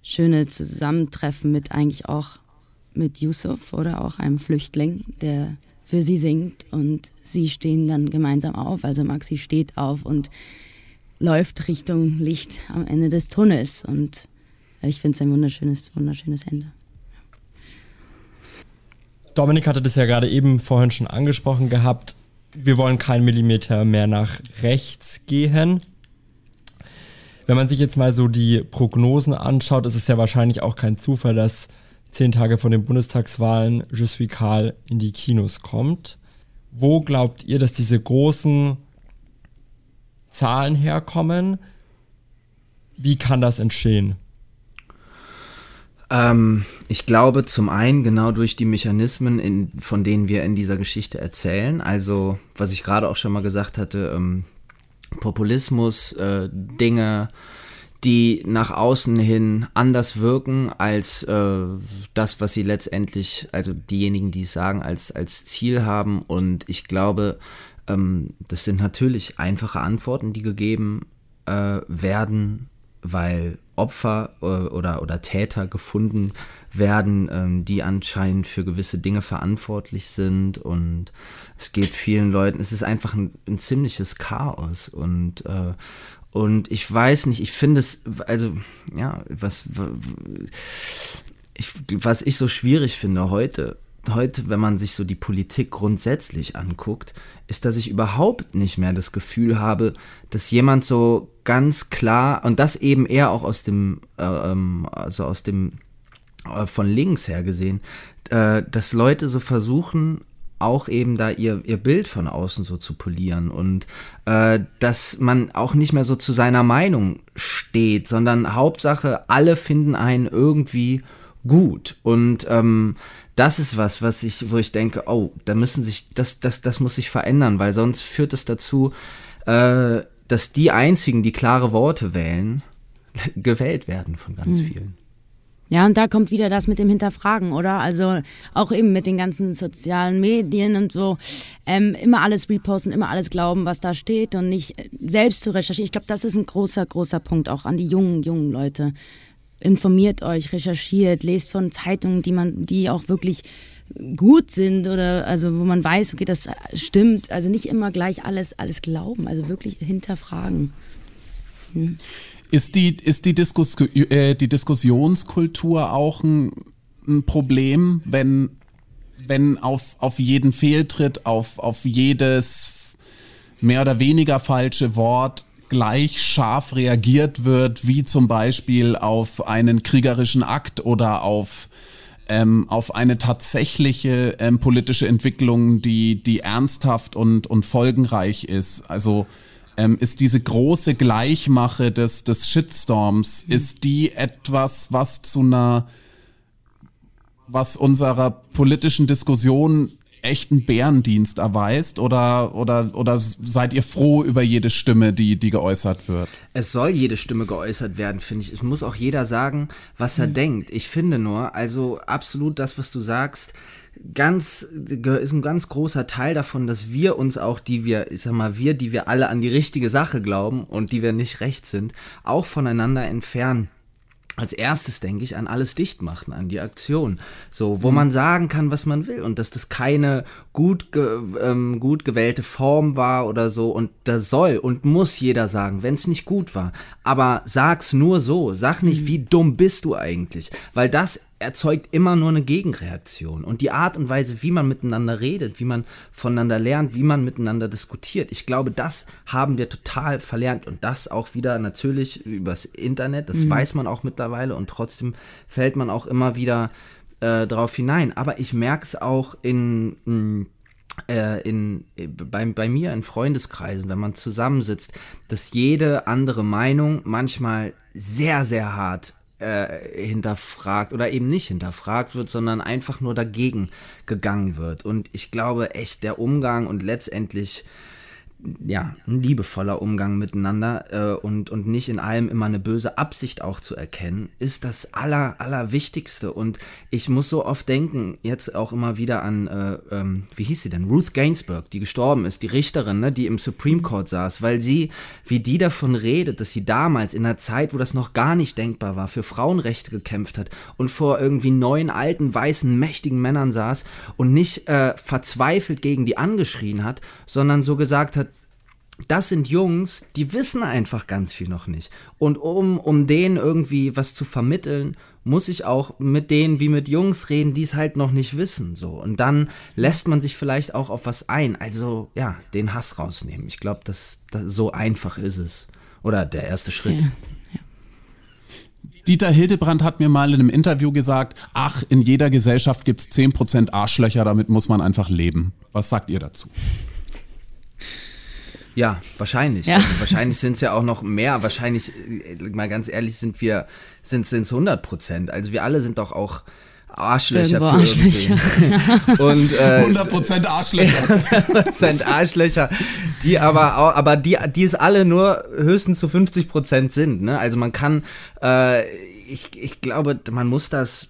schöne Zusammentreffen mit eigentlich auch mit Yusuf oder auch einem Flüchtling, der für sie singt und sie stehen dann gemeinsam auf. Also Maxi steht auf und läuft Richtung Licht am Ende des Tunnels und ich finde es ein wunderschönes, wunderschönes Ende. Dominik hatte das ja gerade eben vorhin schon angesprochen gehabt. Wir wollen keinen Millimeter mehr nach rechts gehen. Wenn man sich jetzt mal so die Prognosen anschaut, ist es ja wahrscheinlich auch kein Zufall, dass zehn Tage vor den Bundestagswahlen Je suis Karl in die Kinos kommt. Wo glaubt ihr, dass diese großen Zahlen herkommen? Wie kann das entstehen? Ähm, ich glaube zum einen genau durch die Mechanismen, in, von denen wir in dieser Geschichte erzählen. Also, was ich gerade auch schon mal gesagt hatte, ähm, Populismus, äh, Dinge, die nach außen hin anders wirken als äh, das, was sie letztendlich, also diejenigen, die es sagen, als, als Ziel haben. Und ich glaube, ähm, das sind natürlich einfache Antworten, die gegeben äh, werden, weil Opfer äh, oder, oder Täter gefunden werden, ähm, die anscheinend für gewisse Dinge verantwortlich sind. Und es geht vielen Leuten, es ist einfach ein, ein ziemliches Chaos. Und, äh, und ich weiß nicht, ich finde es, also, ja, was, ich, was ich so schwierig finde heute, heute, wenn man sich so die Politik grundsätzlich anguckt, ist, dass ich überhaupt nicht mehr das Gefühl habe, dass jemand so ganz klar und das eben eher auch aus dem, äh, ähm, also aus dem äh, von links her gesehen, äh, dass Leute so versuchen, auch eben da ihr, ihr Bild von außen so zu polieren und äh, dass man auch nicht mehr so zu seiner Meinung steht, sondern Hauptsache, alle finden einen irgendwie gut und ähm, das ist was, was ich, wo ich denke, oh, da müssen sich, das, das, das muss sich verändern, weil sonst führt es dazu, äh, dass die einzigen, die klare Worte wählen, gewählt werden von ganz hm. vielen. Ja, und da kommt wieder das mit dem Hinterfragen, oder? Also auch eben mit den ganzen sozialen Medien und so. Ähm, immer alles reposten, immer alles glauben, was da steht und nicht selbst zu recherchieren. Ich glaube, das ist ein großer, großer Punkt auch an die jungen, jungen Leute. Informiert euch, recherchiert, lest von Zeitungen, die man, die auch wirklich gut sind oder also wo man weiß, okay, das stimmt. Also nicht immer gleich alles, alles glauben, also wirklich hinterfragen. Hm. Ist die, ist die, Diskus äh, die Diskussionskultur auch ein, ein Problem, wenn, wenn auf, auf jeden Fehltritt, auf, auf jedes mehr oder weniger falsche Wort gleich scharf reagiert wird, wie zum Beispiel auf einen kriegerischen Akt oder auf, ähm, auf eine tatsächliche ähm, politische Entwicklung, die, die ernsthaft und, und folgenreich ist. Also ähm, ist diese große Gleichmache des, des Shitstorms, mhm. ist die etwas, was zu einer, was unserer politischen Diskussion echten Bärendienst erweist oder, oder, oder seid ihr froh über jede Stimme, die, die geäußert wird? Es soll jede Stimme geäußert werden, finde ich. Es muss auch jeder sagen, was er mhm. denkt. Ich finde nur, also absolut das, was du sagst, ganz, ist ein ganz großer Teil davon, dass wir uns auch, die wir, ich sag mal, wir, die wir alle an die richtige Sache glauben und die wir nicht recht sind, auch voneinander entfernen. Als erstes denke ich an alles dicht machen, an die Aktion, so wo mhm. man sagen kann, was man will und dass das keine gut ge, ähm, gut gewählte Form war oder so. Und da soll und muss jeder sagen, wenn es nicht gut war, aber sag's nur so, sag nicht, mhm. wie dumm bist du eigentlich, weil das erzeugt immer nur eine Gegenreaktion. Und die Art und Weise, wie man miteinander redet, wie man voneinander lernt, wie man miteinander diskutiert, ich glaube, das haben wir total verlernt. Und das auch wieder natürlich übers Internet, das mhm. weiß man auch mittlerweile und trotzdem fällt man auch immer wieder äh, drauf hinein. Aber ich merke es auch in. Mh, mm, äh, in, bei, bei mir in Freundeskreisen, wenn man zusammensitzt, dass jede andere Meinung manchmal sehr, sehr hart äh, hinterfragt oder eben nicht hinterfragt wird, sondern einfach nur dagegen gegangen wird. Und ich glaube echt, der Umgang und letztendlich ja, ein liebevoller Umgang miteinander äh, und, und nicht in allem immer eine böse Absicht auch zu erkennen, ist das Aller, Allerwichtigste. Und ich muss so oft denken, jetzt auch immer wieder an, äh, ähm, wie hieß sie denn? Ruth Gainsburg, die gestorben ist, die Richterin, ne, die im Supreme Court saß, weil sie, wie die davon redet, dass sie damals in einer Zeit, wo das noch gar nicht denkbar war, für Frauenrechte gekämpft hat und vor irgendwie neun alten, weißen, mächtigen Männern saß und nicht äh, verzweifelt gegen die angeschrien hat, sondern so gesagt hat, das sind Jungs, die wissen einfach ganz viel noch nicht. Und um, um denen irgendwie was zu vermitteln, muss ich auch mit denen wie mit Jungs reden, die es halt noch nicht wissen. So. Und dann lässt man sich vielleicht auch auf was ein. Also, ja, den Hass rausnehmen. Ich glaube, das, das, so einfach ist es. Oder der erste Schritt. Ja. Dieter Hildebrand hat mir mal in einem Interview gesagt, ach, in jeder Gesellschaft gibt es 10% Arschlöcher, damit muss man einfach leben. Was sagt ihr dazu? Ja, wahrscheinlich. Ja. Also wahrscheinlich sind es ja auch noch mehr. Wahrscheinlich, äh, mal ganz ehrlich, sind wir, sind es 100 Prozent. Also wir alle sind doch auch Arschlöcher Irgendwo für Arschlöcher. Und äh, 100% Arschlöcher. 100% Arschlöcher, die aber auch, aber die, die es alle nur höchstens zu 50 Prozent sind. Ne? Also man kann, äh, ich, ich glaube, man muss das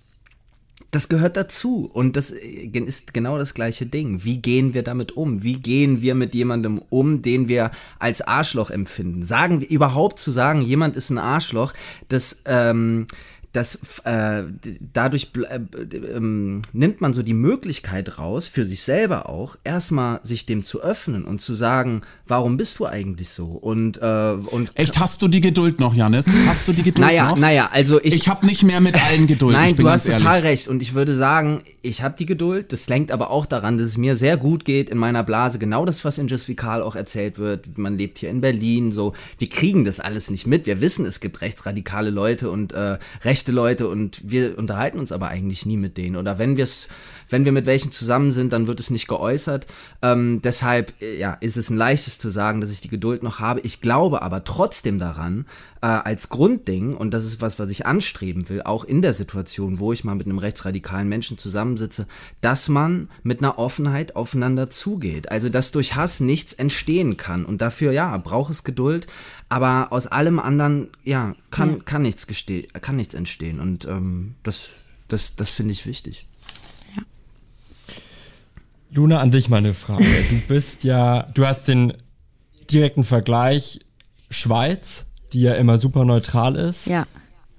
das gehört dazu und das ist genau das gleiche Ding. Wie gehen wir damit um? Wie gehen wir mit jemandem um, den wir als Arschloch empfinden? Sagen wir überhaupt zu sagen, jemand ist ein Arschloch, das ähm, das äh, dadurch äh, ähm, nimmt man so die Möglichkeit raus, für sich selber auch, erstmal sich dem zu öffnen und zu sagen, warum bist du eigentlich so? Und, äh, und Echt, hast du die Geduld noch, Janis? Hast du die Geduld naja, noch? Naja, also ich. Ich habe nicht mehr mit allen Geduld. Nein, du hast total ehrlich. recht. Und ich würde sagen, ich habe die Geduld. Das lenkt aber auch daran, dass es mir sehr gut geht in meiner Blase. Genau das, was in Just Karl auch erzählt wird. Man lebt hier in Berlin. So, wir kriegen das alles nicht mit. Wir wissen, es gibt rechtsradikale Leute und äh, rechte Leute und wir unterhalten uns aber eigentlich nie mit denen. Oder wenn wir es wenn wir mit welchen zusammen sind, dann wird es nicht geäußert. Ähm, deshalb äh, ja, ist es ein leichtes zu sagen, dass ich die Geduld noch habe. Ich glaube aber trotzdem daran, äh, als Grundding, und das ist was, was ich anstreben will, auch in der Situation, wo ich mal mit einem rechtsradikalen Menschen zusammensitze, dass man mit einer Offenheit aufeinander zugeht. Also, dass durch Hass nichts entstehen kann. Und dafür, ja, braucht es Geduld. Aber aus allem anderen, ja, kann, Ja. kann, nichts, kann nichts entstehen. Und ähm, das, das, das finde ich wichtig. Luna, an dich meine Frage. Du bist ja, du hast den direkten Vergleich Schweiz, die ja immer super neutral ist. Ja.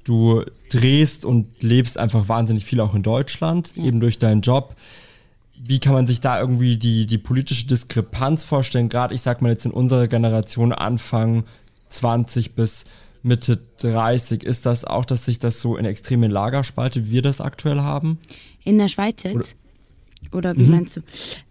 Du drehst und lebst einfach wahnsinnig viel auch in Deutschland, Ja. eben durch deinen Job. Wie kann man sich da irgendwie die, die politische Diskrepanz vorstellen? Gerade, ich sag mal jetzt in unserer Generation, Anfang 20 bis Mitte 30, ist das auch, dass sich das so in extreme Lager spaltet, wie wir das aktuell haben? In der Schweiz jetzt? Oder, wie meinst du?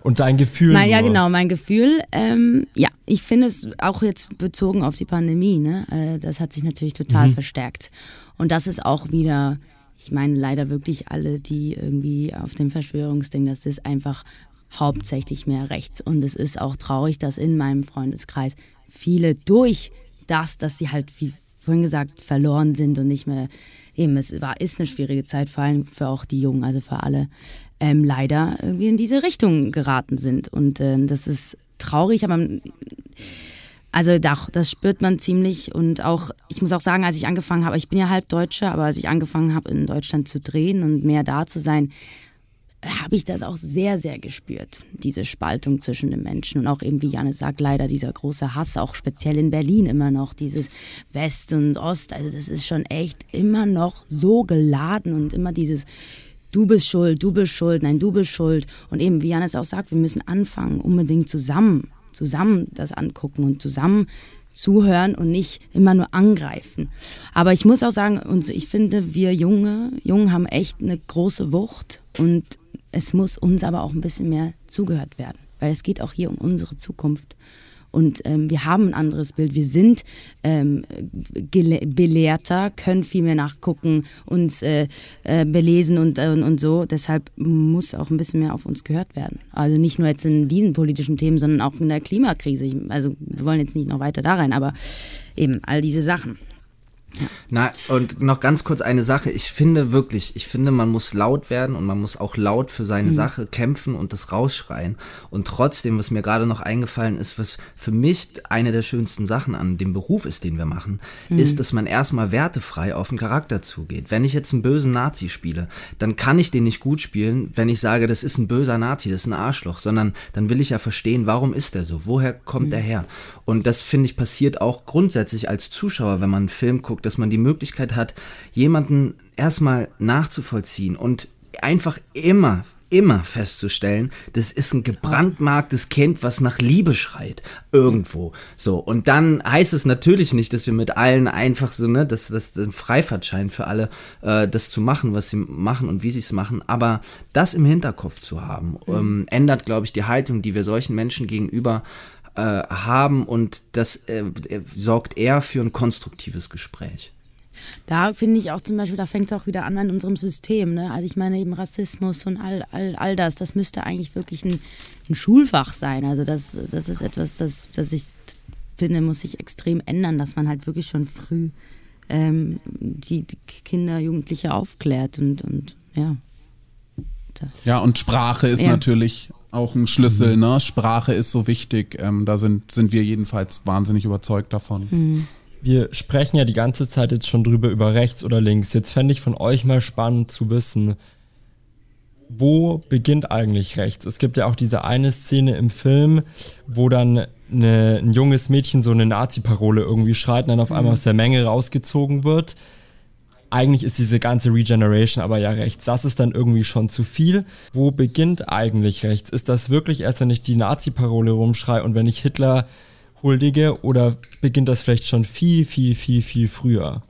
Und dein Gefühl? Mein, ja, nur. genau, mein Gefühl. Ähm, ja, ich finde es auch jetzt bezogen auf die Pandemie, ne? Äh, das hat sich natürlich total verstärkt. Und das ist auch wieder, ich meine leider wirklich alle, die irgendwie auf dem Verschwörungsding, das ist einfach hauptsächlich mehr rechts. Und es ist auch traurig, dass in meinem Freundeskreis viele durch das, dass sie halt, wie vorhin gesagt, verloren sind und nicht mehr, eben, es war, ist eine schwierige Zeit, vor allem für auch die Jungen, also für alle, ähm, leider irgendwie in diese Richtung geraten sind. Und ähm, das ist traurig, aber also doch, das spürt man ziemlich. Und auch, ich muss auch sagen, als ich angefangen habe, ich bin ja halb Deutsche, aber als ich angefangen habe, in Deutschland zu drehen und mehr da zu sein, habe ich das auch sehr, sehr gespürt, diese Spaltung zwischen den Menschen. Und auch eben, wie Janis sagt, leider dieser große Hass, auch speziell in Berlin immer noch, dieses West und Ost. Also das ist schon echt immer noch so geladen und immer dieses Du bist schuld, du bist schuld, nein, du bist schuld. Und eben, wie Janis auch sagt, wir müssen anfangen, unbedingt zusammen, zusammen das angucken und zusammen zuhören und nicht immer nur angreifen. Aber ich muss auch sagen, uns, ich finde, wir Junge, Jungen haben echt eine große Wucht und es muss uns aber auch ein bisschen mehr zugehört werden, weil es geht auch hier um unsere Zukunft. Und ähm, wir haben ein anderes Bild. Wir sind ähm, belehrter, können viel mehr nachgucken, uns äh, äh, belesen und, äh, und so. Deshalb muss auch ein bisschen mehr auf uns gehört werden. Also nicht nur jetzt in diesen politischen Themen, sondern auch in der Klimakrise. Ich, also wir wollen jetzt nicht noch weiter da rein, aber eben all diese Sachen. Na, und noch ganz kurz eine Sache. Ich finde wirklich, ich finde, man muss laut werden und man muss auch laut für seine Sache kämpfen und das rausschreien. Und trotzdem, was mir gerade noch eingefallen ist, was für mich eine der schönsten Sachen an dem Beruf ist, den wir machen, ist, dass man erstmal wertefrei auf den Charakter zugeht. Wenn ich jetzt einen bösen Nazi spiele, dann kann ich den nicht gut spielen, wenn ich sage, das ist ein böser Nazi, das ist ein Arschloch, sondern dann will ich ja verstehen, warum ist er so? Woher kommt er her? Und das finde ich passiert auch grundsätzlich als Zuschauer, wenn man einen Film guckt, dass man die Möglichkeit hat, jemanden erstmal nachzuvollziehen und einfach immer immer festzustellen, das ist ein gebrandmarktes Kind, was nach Liebe schreit. Irgendwo. So. Und dann heißt es natürlich nicht, dass wir mit allen einfach so, ne, dass das ein Freifahrtschein für alle, äh, das zu machen, was sie machen und wie sie es machen. Aber das im Hinterkopf zu haben, ähm, ändert, glaube ich, die Haltung, die wir solchen Menschen gegenüber äh, haben und das äh, sorgt eher für ein konstruktives Gespräch. Da finde ich auch zum Beispiel, da fängt es auch wieder an in unserem System. Ne? Also ich meine eben Rassismus und all, all, all das, das müsste eigentlich wirklich ein, ein Schulfach sein. Also das, das ist etwas, das, das ich finde, muss sich extrem ändern, dass man halt wirklich schon früh ähm, die, die Kinder, Jugendliche aufklärt und, und ja. Ja, und Sprache ist ja. natürlich auch ein Schlüssel, mhm. ne? Sprache ist so wichtig. Ähm, da sind, sind wir jedenfalls wahnsinnig überzeugt davon. Mhm. Wir sprechen ja die ganze Zeit jetzt schon drüber über rechts oder links. Jetzt fände ich von euch mal spannend zu wissen, wo beginnt eigentlich rechts? Es gibt ja auch diese eine Szene im Film, wo dann eine, ein junges Mädchen so eine Nazi-Parole irgendwie schreit und dann auf einmal mhm. aus der Menge rausgezogen wird eigentlich ist diese ganze Regeneration aber ja rechts. Das ist dann irgendwie schon zu viel. Wo beginnt eigentlich rechts? Ist das wirklich erst, wenn ich die Nazi-Parole rumschreie und wenn ich Hitler huldige oder beginnt das vielleicht schon viel, viel, viel, viel früher?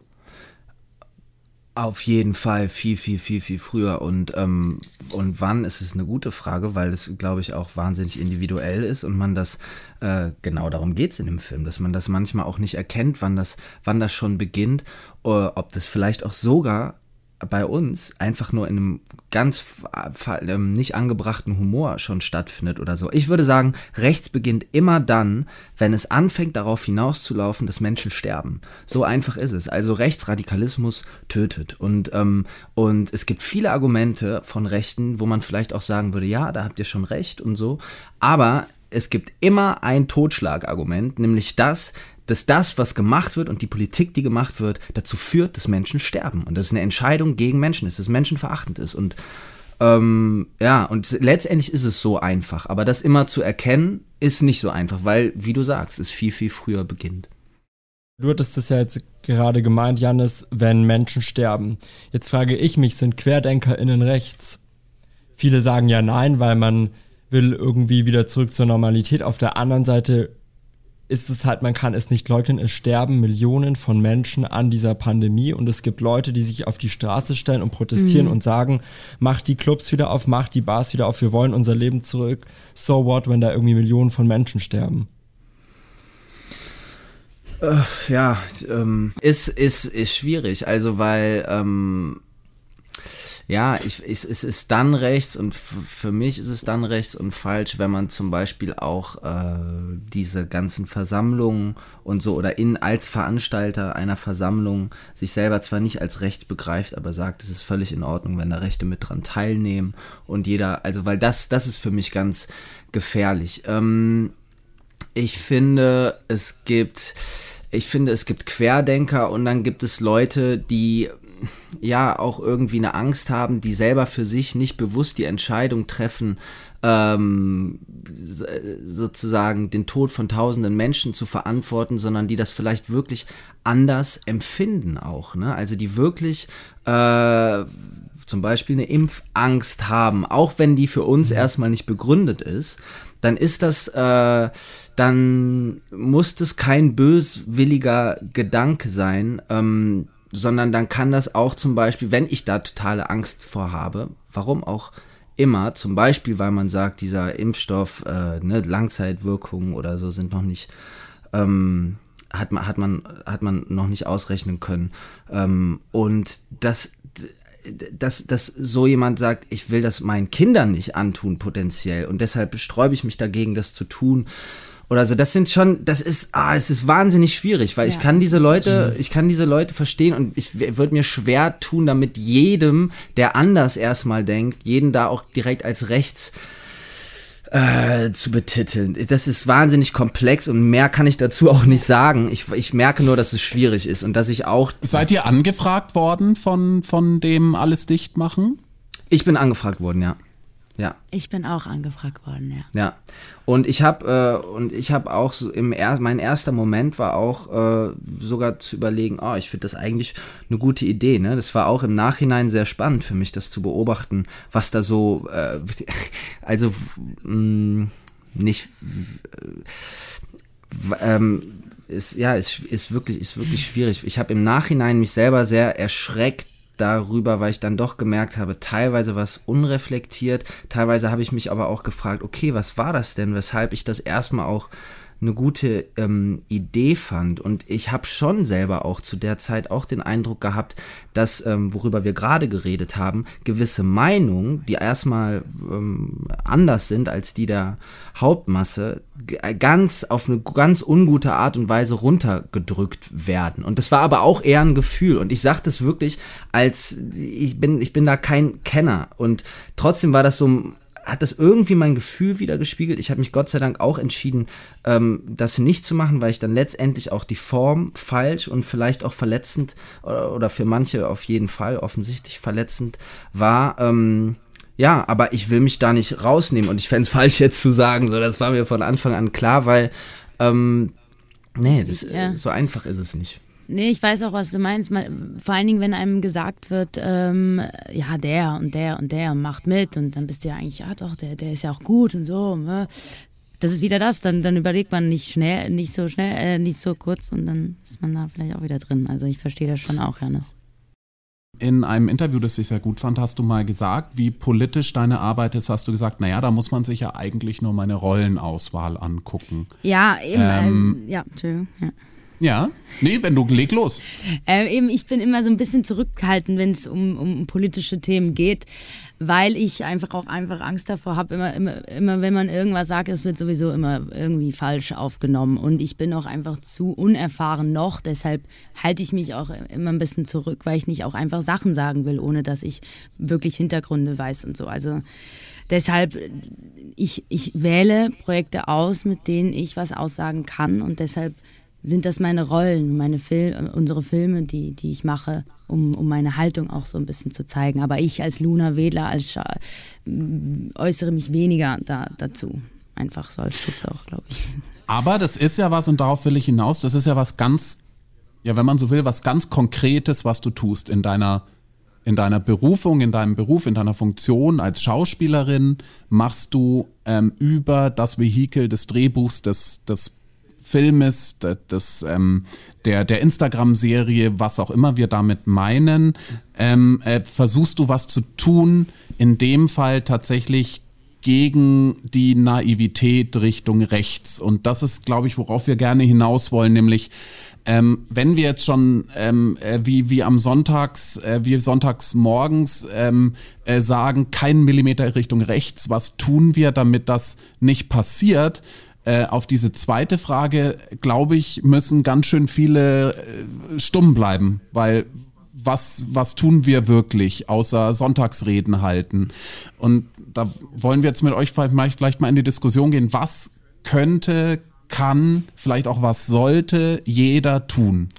Auf jeden Fall viel, viel, viel, viel früher. Und, ähm, und wann ist es eine gute Frage, weil es, glaube ich, auch wahnsinnig individuell ist und man das, äh, genau darum geht es in dem Film, dass man das manchmal auch nicht erkennt, wann das, wann das schon beginnt, äh, ob das vielleicht auch sogar bei uns einfach nur in einem ganz ähm, nicht angebrachten Humor schon stattfindet oder so. Ich würde sagen, rechts beginnt immer dann, wenn es anfängt darauf hinauszulaufen, dass Menschen sterben. So einfach ist es. Also Rechtsradikalismus tötet. Und, ähm, und es gibt viele Argumente von Rechten, wo man vielleicht auch sagen würde, ja, da habt ihr schon recht und so. Aber es gibt immer ein Totschlagargument, nämlich das, dass das, was gemacht wird und die Politik, die gemacht wird, dazu führt, dass Menschen sterben. Und das ist eine Entscheidung gegen Menschen ist, dass menschenverachtend ist. Und ähm, ja, und letztendlich ist es so einfach. Aber das immer zu erkennen, ist nicht so einfach, weil, wie du sagst, es viel, viel früher beginnt. Du hattest das ja jetzt gerade gemeint, Janis, wenn Menschen sterben. Jetzt frage ich mich, sind QuerdenkerInnen rechts? Viele sagen ja nein, weil man will irgendwie wieder zurück zur Normalität. Auf der anderen Seite ist es halt, man kann es nicht leugnen, es sterben Millionen von Menschen an dieser Pandemie und es gibt Leute, die sich auf die Straße stellen und protestieren mhm. und sagen, macht die Clubs wieder auf, macht die Bars wieder auf, wir wollen unser Leben zurück. So what, wenn da irgendwie Millionen von Menschen sterben? Äh, ja, ähm, ist, ist, ist schwierig, also weil ähm, ja, ich, es, es ist dann rechts und für mich ist es dann rechts und falsch, wenn man zum Beispiel auch äh, diese ganzen Versammlungen und so oder in als Veranstalter einer Versammlung sich selber zwar nicht als rechts begreift, aber sagt, es ist völlig in Ordnung, wenn da Rechte mit dran teilnehmen und jeder, also weil das, das ist für mich ganz gefährlich. Ähm, ich finde, es gibt ich finde, es gibt Querdenker und dann gibt es Leute, die ja auch irgendwie eine Angst haben, die selber für sich nicht bewusst die Entscheidung treffen, ähm, sozusagen den Tod von tausenden Menschen zu verantworten, sondern die das vielleicht wirklich anders empfinden auch. Ne? Also die wirklich äh, zum Beispiel eine Impfangst haben, auch wenn die für uns mhm. erstmal nicht begründet ist, dann ist das, äh, dann muss das kein böswilliger Gedanke sein, ähm, sondern dann kann das auch zum Beispiel, wenn ich da totale Angst vor habe, warum auch immer, zum Beispiel, weil man sagt, dieser Impfstoff, äh, ne, Langzeitwirkungen oder so sind noch nicht, ähm, hat man, hat man, hat man noch nicht ausrechnen können. Ähm, und das, dass, dass so jemand sagt, ich will das meinen Kindern nicht antun, potenziell, und deshalb sträube ich mich dagegen, das zu tun oder so. Das sind schon, das ist, ah, es ist wahnsinnig schwierig, weil ja, ich kann diese Leute, ich kann diese Leute verstehen und ich würde mir schwer tun, damit jedem, der anders erstmal denkt, jeden da auch direkt als rechts äh, zu betiteln. Das ist wahnsinnig komplex und mehr kann ich dazu auch nicht sagen. Ich, ich merke nur, dass es schwierig ist und dass ich auch. Seid ihr angefragt worden von, von dem alles dicht machen? Ich bin angefragt worden, ja. Ja. Ich bin auch angefragt worden, ja. Ja. Und ich habe äh, und ich habe auch so im er mein erster Moment war auch äh, sogar zu überlegen, oh, ich finde das eigentlich eine gute Idee. Ne, das war auch im Nachhinein sehr spannend für mich, das zu beobachten, was da so, äh, also mh, mm, nicht. Äh, ähm, ist, ja, ist, ist wirklich, ist wirklich schwierig. Ich habe im Nachhinein mich selber sehr erschreckt darüber, weil ich dann doch gemerkt habe, teilweise war es unreflektiert, teilweise habe ich mich aber auch gefragt, okay, was war das denn, weshalb ich das erstmal auch eine gute ähm, Idee fand. Und ich habe schon selber auch zu der Zeit auch den Eindruck gehabt, dass, ähm, worüber wir gerade geredet haben, gewisse Meinungen, die erstmal ähm, anders sind als die der Hauptmasse, ganz auf eine ganz ungute Art und Weise runtergedrückt werden. Und das war aber auch eher ein Gefühl. Und ich sage das wirklich als, ich bin, ich bin da kein Kenner. Und trotzdem war das so hat das irgendwie mein Gefühl wieder gespiegelt. Ich habe mich Gott sei Dank auch entschieden, ähm, das nicht zu machen, weil ich dann letztendlich auch die Form falsch und vielleicht auch verletzend oder, oder für manche auf jeden Fall offensichtlich verletzend war. Ähm, ja, aber ich will mich da nicht rausnehmen und ich fände es falsch jetzt zu sagen, so das war mir von Anfang an klar, weil ähm, nee, das, ja. so einfach ist es nicht. Nee, ich weiß auch, was du meinst. Vor allen Dingen, wenn einem gesagt wird, ähm, ja, der und der und der macht mit und dann bist du ja eigentlich, ja doch, der, der ist ja auch gut und so. Ne? Das ist wieder das, dann, dann überlegt man nicht schnell, nicht so schnell, äh, nicht so kurz und dann ist man da vielleicht auch wieder drin. Also ich verstehe das schon auch, Janis. In einem Interview, das ich sehr gut fand, hast du mal gesagt, wie politisch deine Arbeit ist, hast du gesagt, naja, da muss man sich ja eigentlich nur meine Rollenauswahl angucken. Ja, eben, ähm, äh, ja, Entschuldigung, ja. Ja, nee, wenn du leg los. Äh, eben, ich bin immer so ein bisschen zurückgehalten, wenn es um, um politische Themen geht, weil ich einfach auch einfach Angst davor habe, immer, immer, immer wenn man irgendwas sagt, es wird sowieso immer irgendwie falsch aufgenommen. Und ich bin auch einfach zu unerfahren noch, deshalb halte ich mich auch immer ein bisschen zurück, weil ich nicht auch einfach Sachen sagen will, ohne dass ich wirklich Hintergründe weiß und so. Also deshalb, ich, ich wähle Projekte aus, mit denen ich was aussagen kann und deshalb sind das meine Rollen, meine Fil unsere Filme, die, die ich mache, um, um meine Haltung auch so ein bisschen zu zeigen. Aber ich als Luna Wedler als äußere mich weniger da, dazu. Einfach so als Schutz auch, glaube ich. Aber das ist ja was, und darauf will ich hinaus, das ist ja was ganz, ja, wenn man so will, was ganz Konkretes, was du tust in deiner, in deiner Berufung, in deinem Beruf, in deiner Funktion als Schauspielerin, machst du ähm, über das Vehikel des Drehbuchs, des, des Filmes, des, ähm, der, der Instagram-Serie, was auch immer wir damit meinen, ähm, äh, versuchst du was zu tun, in dem Fall tatsächlich gegen die Naivität Richtung rechts. Und das ist, glaube ich, worauf wir gerne hinaus wollen, nämlich ähm, wenn wir jetzt schon ähm, äh, wie, wie am Sonntags, äh, wie sonntags morgens ähm, äh, sagen, kein Millimeter Richtung rechts, was tun wir, damit das nicht passiert? Äh, auf diese zweite Frage, glaube ich, müssen ganz schön viele äh, stumm bleiben, weil was, was tun wir wirklich, außer Sonntagsreden halten? Und da wollen wir jetzt mit euch vielleicht, vielleicht mal in die Diskussion gehen, was könnte, kann, vielleicht auch was sollte jeder tun?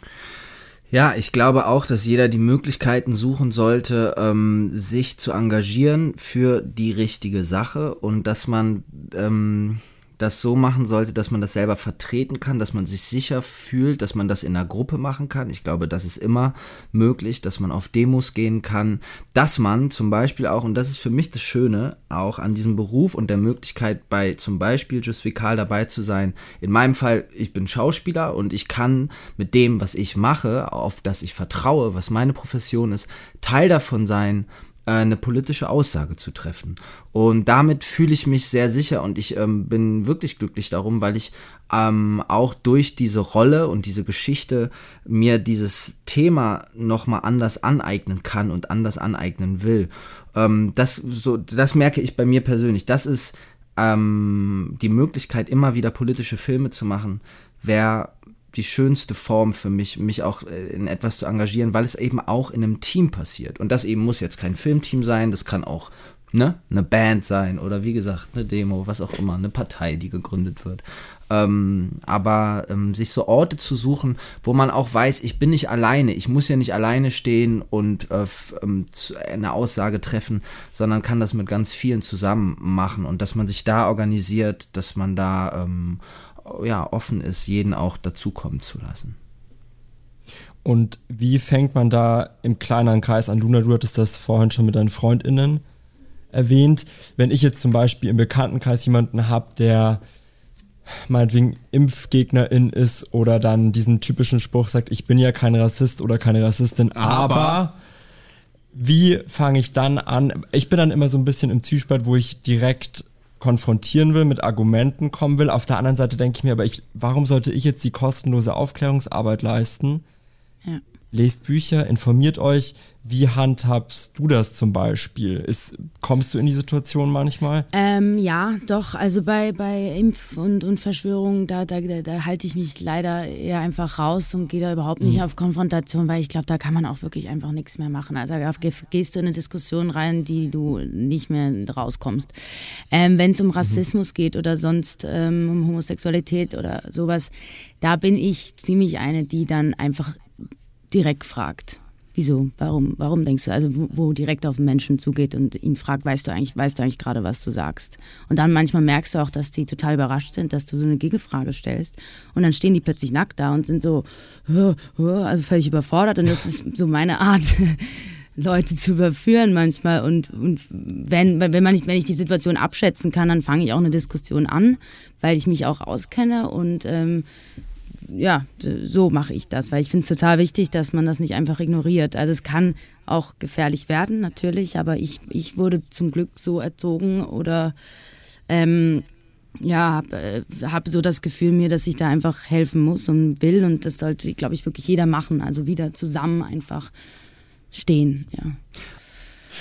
Ja, ich glaube auch, dass jeder die Möglichkeiten suchen sollte, ähm, sich zu engagieren für die richtige Sache und dass man ähm, das so machen sollte, dass man das selber vertreten kann, dass man sich sicher fühlt, dass man das in einer Gruppe machen kann. Ich glaube, das ist immer möglich, dass man auf Demos gehen kann, dass man zum Beispiel auch, und das ist für mich das Schöne, auch an diesem Beruf und der Möglichkeit bei zum Beispiel Just Vikal dabei zu sein. In meinem Fall, ich bin Schauspieler und ich kann mit dem, was ich mache, auf das ich vertraue, was meine Profession ist, Teil davon sein, eine politische Aussage zu treffen. Und damit fühle ich mich sehr sicher und ich ähm, bin wirklich glücklich darum, weil ich ähm, auch durch diese Rolle und diese Geschichte mir dieses Thema nochmal anders aneignen kann und anders aneignen will. Ähm, das, so, das merke ich bei mir persönlich. Das ist ähm, die Möglichkeit, immer wieder politische Filme zu machen, wäre die schönste Form für mich, mich auch äh, in etwas zu engagieren, weil es eben auch in einem Team passiert. Und das eben muss jetzt kein Filmteam sein, das kann auch ne, eine Band sein oder wie gesagt, eine Demo, was auch immer, eine Partei, die gegründet wird. Ähm, aber ähm, sich so Orte zu suchen, wo man auch weiß, ich bin nicht alleine, ich muss ja nicht alleine stehen und äh, ähm, eine Aussage treffen, sondern kann das mit ganz vielen zusammen machen und dass man sich da organisiert, dass man da ähm, ja, offen ist, jeden auch dazukommen zu lassen. Und wie fängt man da im kleineren Kreis an? Luna, du hattest das vorhin schon mit deinen FreundInnen erwähnt. Wenn ich jetzt zum Beispiel im Bekanntenkreis jemanden habe, der meinetwegen Impfgegnerin ist oder dann diesen typischen Spruch sagt, ich bin ja kein Rassist oder keine Rassistin, aber, aber wie fange ich dann an? Ich bin dann immer so ein bisschen im Zwiespalt, wo ich direkt konfrontieren will, mit Argumenten kommen will. Auf der anderen Seite denke ich mir, aber ich, warum sollte ich jetzt die kostenlose Aufklärungsarbeit leisten? Ja lest Bücher, informiert euch. Wie handhabst du das zum Beispiel? Ist, kommst du in die Situation manchmal? Ähm, ja, doch. Also bei, bei Impf- und, und Verschwörungen, da, da, da, da halte ich mich leider eher einfach raus und gehe da überhaupt nicht mhm. auf Konfrontation, weil ich glaube, da kann man auch wirklich einfach nichts mehr machen. Also da gehst du in eine Diskussion rein, die du nicht mehr rauskommst. Ähm, Wenn es um mhm. Rassismus mhm. geht oder sonst ähm, um Homosexualität oder sowas, da bin ich ziemlich eine, die dann einfach direkt fragt. Wieso? Warum? Warum denkst du? Also wo, direkt auf den Menschen zugeht und ihn fragt, weißt du eigentlich, weißt du eigentlich gerade, was du sagst? Und dann manchmal merkst du auch, dass die total überrascht sind, dass du so eine Gegenfrage stellst. Und dann stehen die plötzlich nackt da und sind so, also völlig überfordert. Und das ist so meine Art. Leute zu überführen manchmal und, und wenn, wenn man nicht, wenn ich die Situation abschätzen kann, dann fange ich auch eine Diskussion an, weil ich mich auch auskenne und ähm, ja, so mache ich das, weil ich finde es total wichtig, dass man das nicht einfach ignoriert. Also es kann auch gefährlich werden, natürlich, aber ich, ich wurde zum Glück so erzogen oder ähm, ja, habe äh, hab so das Gefühl mir, dass ich da einfach helfen muss und will und das sollte, glaube ich, wirklich jeder machen. Also wieder zusammen einfach stehen, ja.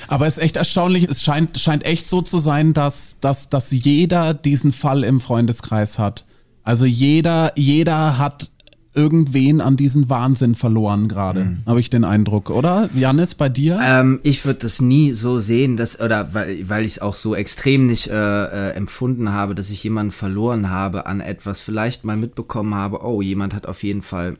Aber es ist echt erstaunlich, es scheint, scheint echt so zu sein, dass, dass, dass jeder diesen Fall im Freundeskreis hat. Also jeder, jeder hat irgendwen an diesen Wahnsinn verloren gerade, mhm. habe ich den Eindruck, oder? Janis, bei dir? Ähm, ich würde das nie so sehen, dass, oder weil, weil ich es auch so extrem nicht äh, äh, empfunden habe, dass ich jemanden verloren habe an etwas, vielleicht mal mitbekommen habe, oh, jemand hat auf jeden Fall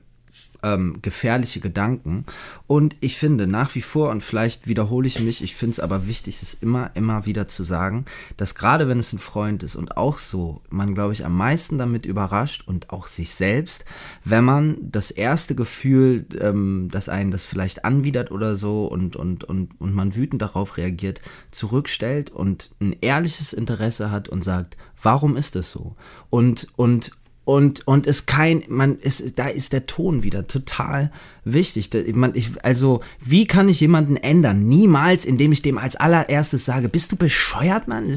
ähm, gefährliche Gedanken. Und ich finde nach wie vor, und vielleicht wiederhole ich mich, ich finde es aber wichtig, es immer, immer wieder zu sagen, dass gerade wenn es ein Freund ist und auch so, man, glaube ich, am meisten damit überrascht und auch sich selbst, wenn man das erste Gefühl, ähm, dass einen das vielleicht anwidert oder so und, und, und, und man wütend darauf reagiert, zurückstellt und ein ehrliches Interesse hat und sagt, warum ist es so? Und, und, und und es kein man ist da ist der Ton wieder total wichtig. Man ich also wie kann ich jemanden ändern? Niemals indem ich dem als allererstes sage bist du bescheuert Mann?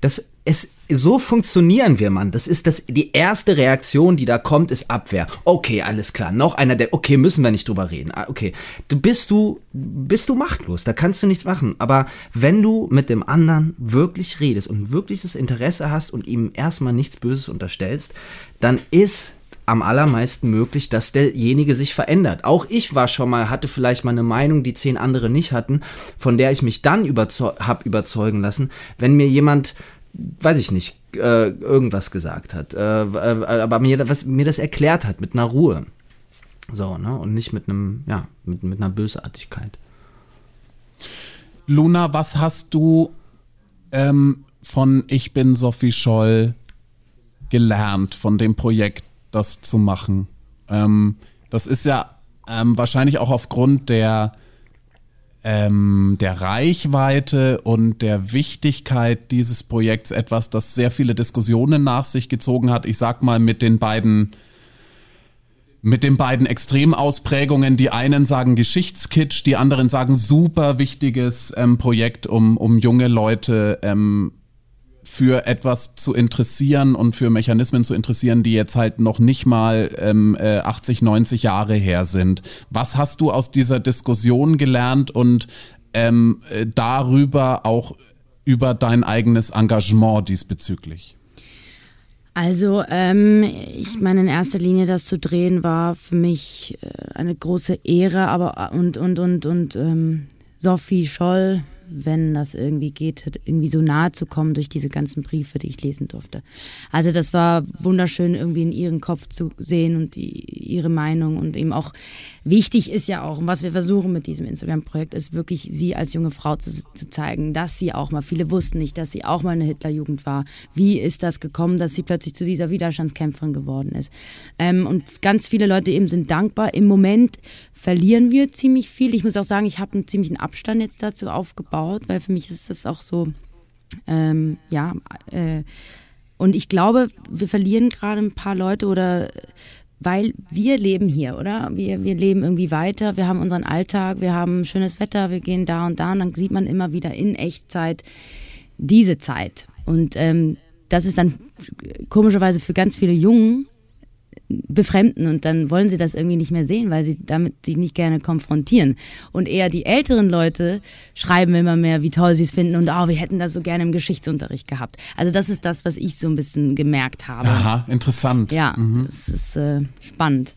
Das es so funktionieren wir, Mann. Das ist das, die erste Reaktion, die da kommt, ist Abwehr. Okay, alles klar. Noch einer, der, okay, müssen wir nicht drüber reden. Ah, okay. Du bist du, bist du machtlos. Da kannst du nichts machen. Aber wenn du mit dem anderen wirklich redest und wirkliches Interesse hast und ihm erstmal nichts Böses unterstellst, dann ist am allermeisten möglich, dass derjenige sich verändert. Auch ich war schon mal, hatte vielleicht mal eine Meinung, die zehn andere nicht hatten, von der ich mich dann überzeug hab überzeugen lassen. Wenn mir jemand weiß ich nicht, äh, irgendwas gesagt hat, äh, äh, aber mir, was, mir das erklärt hat mit einer Ruhe. So, ne? Und nicht mit einem, ja, mit, mit einer Bösartigkeit. Luna, was hast du ähm, von Ich bin Sophie Scholl gelernt, von dem Projekt, das zu machen? Ähm, das ist ja ähm, wahrscheinlich auch aufgrund der ähm, der Reichweite und der Wichtigkeit dieses Projekts etwas, das sehr viele Diskussionen nach sich gezogen hat. Ich sag mal mit den beiden mit den beiden Extremausprägungen. Die einen sagen Geschichtskitsch, die anderen sagen super wichtiges ähm, Projekt, um, um junge Leute ähm, für etwas zu interessieren und für Mechanismen zu interessieren, die jetzt halt noch nicht mal ähm, 80, äh, 90 Jahre her sind. Was hast du aus dieser Diskussion gelernt und ähm, äh, darüber auch über dein eigenes Engagement diesbezüglich? Also, ähm, ich meine, in erster Linie das zu drehen war für mich äh, eine große Ehre, aber und und und und ähm, Sophie Scholl, wenn das irgendwie geht, irgendwie so nahe zu kommen durch diese ganzen Briefe, die ich lesen durfte. Also das war wunderschön, irgendwie in ihren Kopf zu sehen und die, ihre Meinung und eben auch wichtig ist ja auch, und was wir versuchen mit diesem Instagram-Projekt, ist wirklich sie als junge Frau zu, zu zeigen, dass sie auch mal, viele wussten nicht, dass sie auch mal eine Hitlerjugend war. Wie ist das gekommen, dass sie plötzlich zu dieser Widerstandskämpferin geworden ist? Ähm, und ganz viele Leute eben sind dankbar. Im Moment verlieren wir ziemlich viel. Ich muss auch sagen, ich habe einen ziemlichen Abstand jetzt dazu aufgebaut, weil für mich ist das auch so, ähm, ja, äh, und ich glaube, wir verlieren gerade ein paar Leute oder weil wir leben hier, oder? Wir, wir leben irgendwie weiter, wir haben unseren Alltag, wir haben schönes Wetter, wir gehen da und da und dann sieht man immer wieder in Echtzeit diese Zeit. Und ähm, das ist dann komischerweise für ganz viele Jungen befremden und dann wollen sie das irgendwie nicht mehr sehen, weil sie damit sich nicht gerne konfrontieren. Und eher die älteren Leute schreiben immer mehr, wie toll sie es finden und oh, wir hätten das so gerne im Geschichtsunterricht gehabt. Also das ist das, was ich so ein bisschen gemerkt habe. Aha, interessant. Ja, mhm. das ist äh, spannend.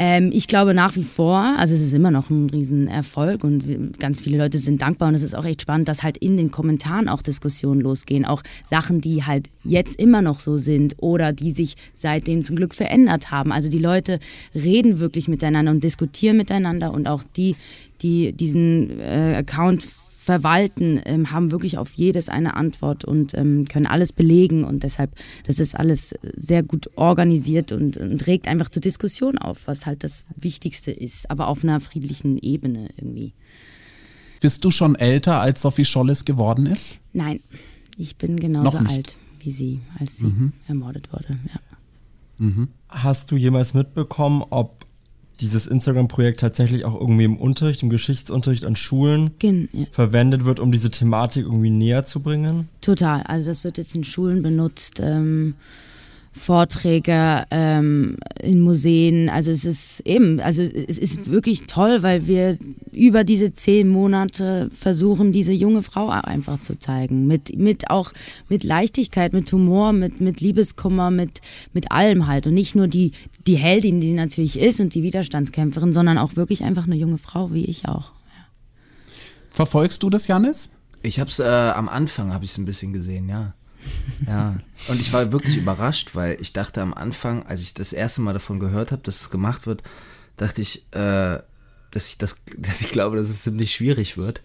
Ähm, ich glaube nach wie vor, also es ist immer noch ein Riesenerfolg und ganz viele Leute sind dankbar und es ist auch echt spannend, dass halt in den Kommentaren auch Diskussionen losgehen, auch Sachen, die halt jetzt immer noch so sind oder die sich seitdem zum Glück verändert haben. Also die Leute reden wirklich miteinander und diskutieren miteinander und auch die, die diesen äh, Account verwalten, ähm, haben wirklich auf jedes eine Antwort und ähm, können alles belegen und deshalb, das ist alles sehr gut organisiert und, und regt einfach zur Diskussion auf, was halt das Wichtigste ist, aber auf einer friedlichen Ebene irgendwie. Bist du schon älter, als Sophie Scholles geworden ist? Nein, ich bin genauso alt wie sie, als sie mhm. ermordet wurde. Ja. Mhm. Hast du jemals mitbekommen, ob dieses Instagram-Projekt tatsächlich auch irgendwie im Unterricht, im Geschichtsunterricht an Schulen Gen, ja. verwendet wird, um diese Thematik irgendwie näher zu bringen? Total. Also das wird jetzt in Schulen benutzt. Ähm, Vorträge ähm, in Museen. Also es ist eben, also es ist wirklich toll, weil wir über diese zehn Monate versuchen, diese junge Frau einfach zu zeigen. Mit, mit auch mit Leichtigkeit, mit Humor, mit, mit Liebeskummer, mit, mit allem halt. Und nicht nur die, die Heldin, die natürlich ist und die Widerstandskämpferin, sondern auch wirklich einfach eine junge Frau, wie ich auch. Ja. Verfolgst du das, Janis? Ich habe es äh, am Anfang habe ich es ein bisschen gesehen, ja. Ja, und ich war wirklich überrascht, weil ich dachte am Anfang, als ich das erste Mal davon gehört habe, dass es gemacht wird, dachte ich, äh, dass ich das, dass ich glaube, dass es ziemlich schwierig wird,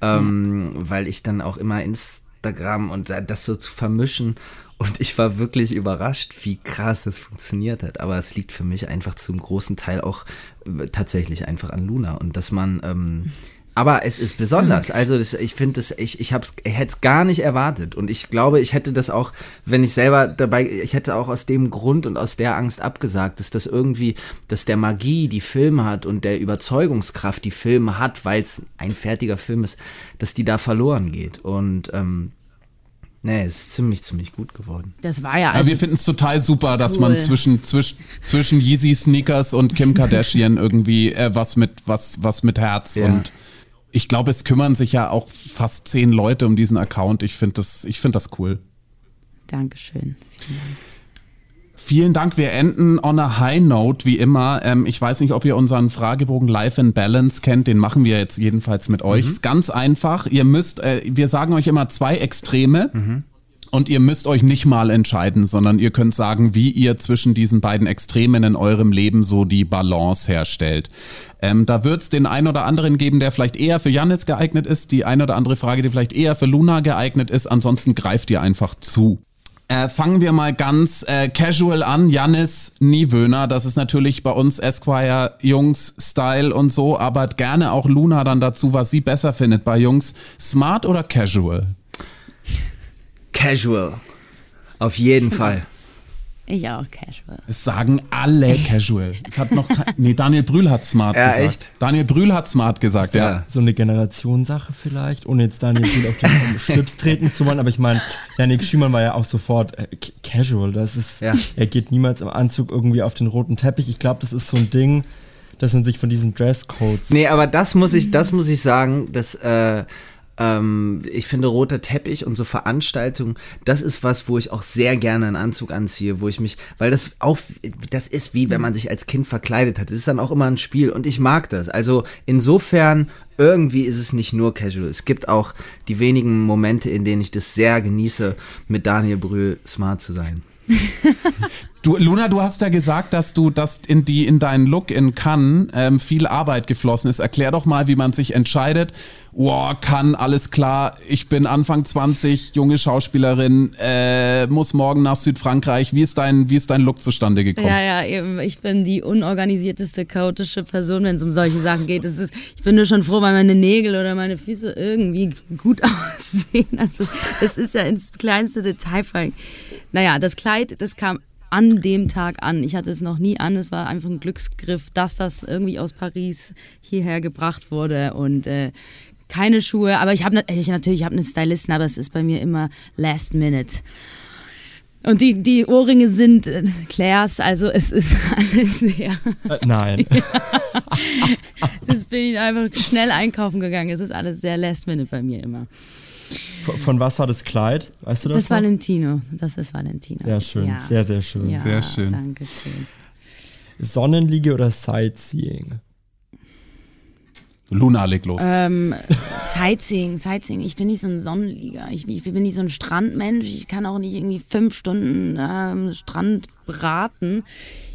ähm, mhm. weil ich dann auch immer Instagram und das so zu vermischen und ich war wirklich überrascht, wie krass das funktioniert hat. Aber es liegt für mich einfach zum großen Teil auch äh, tatsächlich einfach an Luna und dass man ähm, aber es ist besonders. Also das, ich finde das, ich, ich, hab's, ich hätte es gar nicht erwartet. Und ich glaube, ich hätte das auch, wenn ich selber dabei, ich hätte auch aus dem Grund und aus der Angst abgesagt, dass das irgendwie, dass der Magie, die Film hat und der Überzeugungskraft, die Filme hat, weil es ein fertiger Film ist, dass die da verloren geht. Und ähm, Nee, es ist ziemlich, ziemlich gut geworden. Das war ja also. Ja, wir finden es total super, dass man zwischen, zwischen, zwischen Yeezy Sneakers und Kim Kardashian irgendwie äh, was mit, was, was mit Herz ja. und ich glaube, es kümmern sich ja auch fast zehn Leute um diesen Account. Ich finde das, ich finde das cool. Dankeschön. Vielen Dank. Wir enden on a high note, wie immer. Ähm, ich weiß nicht, ob ihr unseren Fragebogen Life and Balance kennt. Den machen wir jetzt jedenfalls mit euch. Mhm. Ist ganz einfach. Ihr müsst, äh, wir sagen euch immer zwei Extreme. Mhm. Und ihr müsst euch nicht mal entscheiden, sondern ihr könnt sagen, wie ihr zwischen diesen beiden Extremen in eurem Leben so die Balance herstellt. Ähm, da wird es den einen oder anderen geben, der vielleicht eher für Janis geeignet ist, die eine oder andere Frage, die vielleicht eher für Luna geeignet ist. Ansonsten greift ihr einfach zu. Äh, fangen wir mal ganz äh, casual an. Janis Niewöhner, das ist natürlich bei uns Esquire Jungs Style und so, aber gerne auch Luna dann dazu, was sie besser findet bei Jungs. Smart oder casual? Casual. Auf jeden Fall. Ich auch casual. Es sagen alle casual. Es hat noch nee, Daniel Brühl hat smart ja, gesagt. Echt? Daniel Brühl hat smart gesagt, ja. So eine Generationssache vielleicht, ohne jetzt Daniel Brühl auf den Schlips treten zu wollen, aber ich meine, Janik Schiemann war ja auch sofort äh, casual. Das ist, ja. er geht niemals im Anzug irgendwie auf den roten Teppich. Ich glaube, das ist so ein Ding, dass man sich von diesen Dresscodes. Nee, aber das muss ich, das muss ich sagen, dass, äh, ähm, ich finde roter Teppich und so Veranstaltungen, das ist was, wo ich auch sehr gerne einen Anzug anziehe, wo ich mich, weil das auch, das ist wie wenn man sich als Kind verkleidet hat. Das ist dann auch immer ein Spiel und ich mag das. Also insofern irgendwie ist es nicht nur casual. Es gibt auch die wenigen Momente, in denen ich das sehr genieße, mit Daniel Brühl smart zu sein. Du, Luna, du hast ja gesagt, dass du, dass in die, in deinen Look in Cannes ähm, viel Arbeit geflossen ist. Erklär doch mal, wie man sich entscheidet. Wow, Cannes, alles klar. Ich bin Anfang 20, junge Schauspielerin, äh, muss morgen nach Südfrankreich. Wie ist dein, wie ist dein Look zustande gekommen? Ja, ja, eben. Ich bin die unorganisierteste, chaotische Person, wenn es um solche Sachen geht. Es ist, ich bin nur schon froh, weil meine Nägel oder meine Füße irgendwie gut aussehen. Also, das ist ja ins kleinste Detail fallen. Naja, das Kleid, das kam an dem Tag an. Ich hatte es noch nie an. Es war einfach ein Glücksgriff, dass das irgendwie aus Paris hierher gebracht wurde und äh, keine Schuhe, aber ich habe ich, natürlich, ich habe eine Stylistin, aber es ist bei mir immer Last Minute. Und die, die Ohrringe sind äh, Claire's, also es ist alles sehr. Äh, nein. das bin ich einfach schnell einkaufen gegangen. Es ist alles sehr last minute bei mir immer. Von, von was war das Kleid? Weißt du das? Das noch? Valentino. Das ist Valentino. Sehr schön, ja. sehr, sehr schön. Ja, sehr schön. Danke schön. Sonnenliege oder Sightseeing? Luna, leg los. Ähm, Sightseeing, Sightseeing. Ich bin nicht so ein Sonnenlieger. Ich, ich, bin nicht so ein Strandmensch. Ich kann auch nicht irgendwie fünf Stunden am ähm, Strand braten.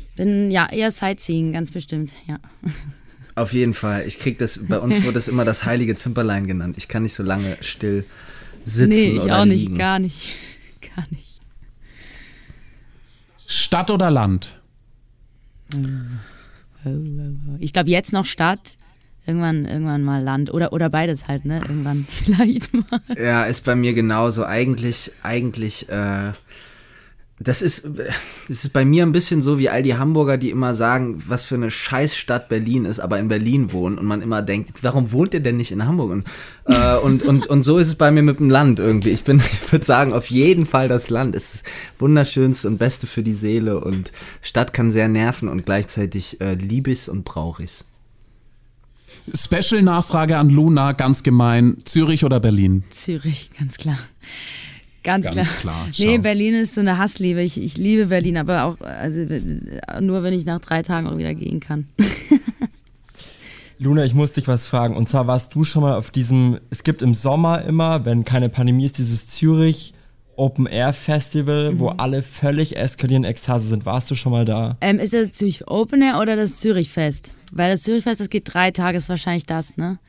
Ich bin ja eher Sightseeing, ganz bestimmt, ja. Auf jeden Fall. Ich krieg das, bei uns wurde das immer das heilige Zimperlein genannt. Ich kann nicht so lange still sitzen nee, ich oder auch nicht, gar nicht. Gar nicht. Stadt oder Land? Ich glaube jetzt noch Stadt. Irgendwann, irgendwann mal Land oder, oder beides halt, ne? Irgendwann vielleicht mal. Ja, ist bei mir genauso. Eigentlich, eigentlich, äh, das ist, das ist bei mir ein bisschen so wie all die Hamburger, die immer sagen, was für eine Scheißstadt Berlin ist, aber in Berlin wohnen und man immer denkt, warum wohnt ihr denn nicht in Hamburg? Und, äh, und, und, und so ist es bei mir mit dem Land irgendwie. Ich bin, ich würde sagen, auf jeden Fall das Land ist das wunderschönste und beste für die Seele und Stadt kann sehr nerven und gleichzeitig äh, liebe ich es und brauche ich es. Special-Nachfrage an Luna, ganz gemein. Zürich oder Berlin? Zürich, ganz klar. Ganz, ganz klar. klar nee, Berlin ist so eine Hassliebe. Ich, ich liebe Berlin, aber auch also, nur, wenn ich nach drei Tagen auch wieder gehen kann. Luna, ich muss dich was fragen. Und zwar warst du schon mal auf diesem, es gibt im Sommer immer, wenn keine Pandemie ist, dieses Zürich Open Air Festival, mhm. wo alle völlig eskalieren Ekstase sind. Warst du schon mal da? Ähm, ist das Zürich Open Air oder das Zürich Fest? Weil das Zürich Fest, das geht drei Tage, ist wahrscheinlich das, ne?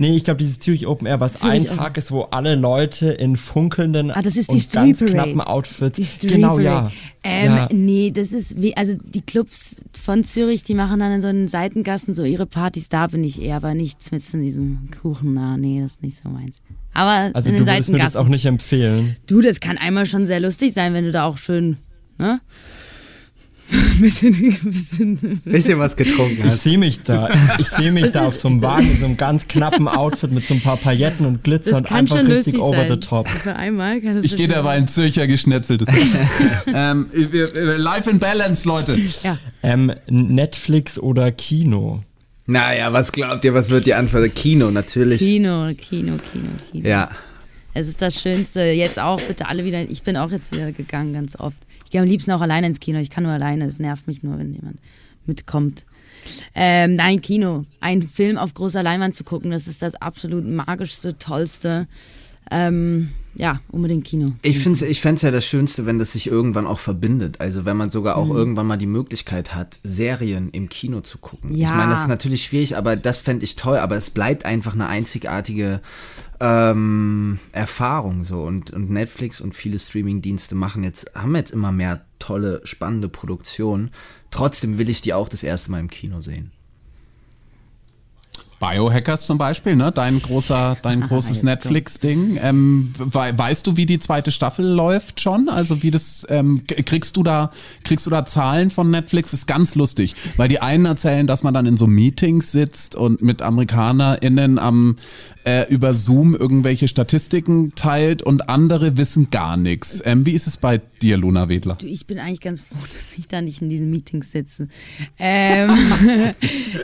Nee, ich glaube, dieses Zürich Open Air, was Zürich ein Tag ist, wo alle Leute in funkelnden ah, das ist die und Street ganz knappen Outfits. Die Street genau, Parade. ja. Ähm, ja. Nee, das ist wie, also die Clubs von Zürich, die machen dann in so einen Seitengassen so ihre Partys, da bin ich eher, aber nichts mit in diesem Kuchen nah. Nee, das ist nicht so meins. Aber also in den du würdest mir das auch nicht empfehlen. Du, das kann einmal schon sehr lustig sein, wenn du da auch schön, ne? Bisschen, bisschen, bisschen was getrunken hast. Ich sehe mich da. Ich sehe mich das da auf so einem Wagen, in so einem ganz knappen Outfit mit so ein paar Pailletten und Glitzer und einfach richtig over sein. the top. Für einmal kann das Ich gehe derweil ein Zürcher geschnetzeltes. ähm, life in Balance, Leute. Ja. Ähm, Netflix oder Kino? Naja, was glaubt ihr, was wird die Antwort? Kino, natürlich. Kino, Kino, Kino, Kino. Ja. Es ist das Schönste. Jetzt auch bitte alle wieder. Ich bin auch jetzt wieder gegangen, ganz oft. Ich gehe am liebsten auch alleine ins Kino. Ich kann nur alleine. Es nervt mich nur, wenn jemand mitkommt. Ähm, nein, Kino. Einen Film auf großer Leinwand zu gucken, das ist das absolut magischste, tollste. Ähm, ja, unbedingt Kino. Ich finde ich fände es ja das Schönste, wenn das sich irgendwann auch verbindet. Also wenn man sogar auch mhm. irgendwann mal die Möglichkeit hat, Serien im Kino zu gucken. Ja. Ich meine, das ist natürlich schwierig, aber das fände ich toll, aber es bleibt einfach eine einzigartige ähm, Erfahrung so und, und Netflix und viele Streaming-Dienste machen jetzt, haben jetzt immer mehr tolle, spannende Produktionen. Trotzdem will ich die auch das erste Mal im Kino sehen. Biohackers zum Beispiel, ne? Dein großer, dein großes Netflix-Ding. Ähm, we weißt du, wie die zweite Staffel läuft schon? Also wie das ähm, kriegst du da, kriegst du da Zahlen von Netflix? Das ist ganz lustig, weil die einen erzählen, dass man dann in so Meetings sitzt und mit AmerikanerInnen am äh, über Zoom irgendwelche Statistiken teilt und andere wissen gar nichts. Ähm, wie ist es bei dir, Luna Wedler? Du, ich bin eigentlich ganz froh, dass ich da nicht in diesen Meetings sitze. Ähm,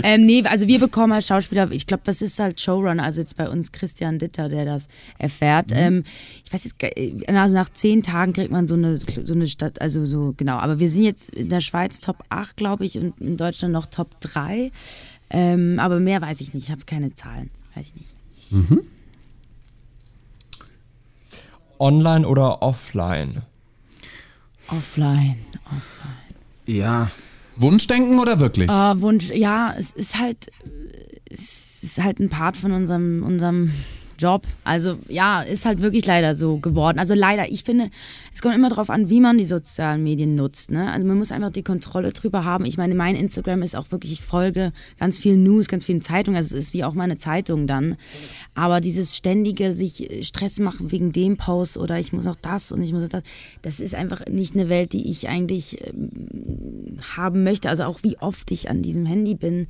ähm, nee, also wir bekommen als Schauspieler, ich glaube, das ist halt Showrunner, also jetzt bei uns Christian Ditter, der das erfährt. Mhm. Ähm, ich weiß jetzt, also nach zehn Tagen kriegt man so eine, so eine Stadt, also so, genau. Aber wir sind jetzt in der Schweiz Top 8, glaube ich, und in Deutschland noch Top 3. Ähm, aber mehr weiß ich nicht, ich habe keine Zahlen, weiß ich nicht. Mhm. Online oder offline? Offline, offline. Ja. Wunschdenken oder wirklich? Uh, Wunsch, ja, es ist halt, es ist halt ein Part von unserem, unserem Job. Also ja, ist halt wirklich leider so geworden. Also leider, ich finde, es kommt immer darauf an, wie man die sozialen Medien nutzt. Ne? Also man muss einfach die Kontrolle drüber haben. Ich meine, mein Instagram ist auch wirklich, ich folge ganz vielen News, ganz vielen Zeitungen. Also es ist wie auch meine Zeitung dann. Aber dieses ständige sich Stress machen wegen dem Post oder ich muss noch das und ich muss das, das ist einfach nicht eine Welt, die ich eigentlich ähm, haben möchte. Also auch wie oft ich an diesem Handy bin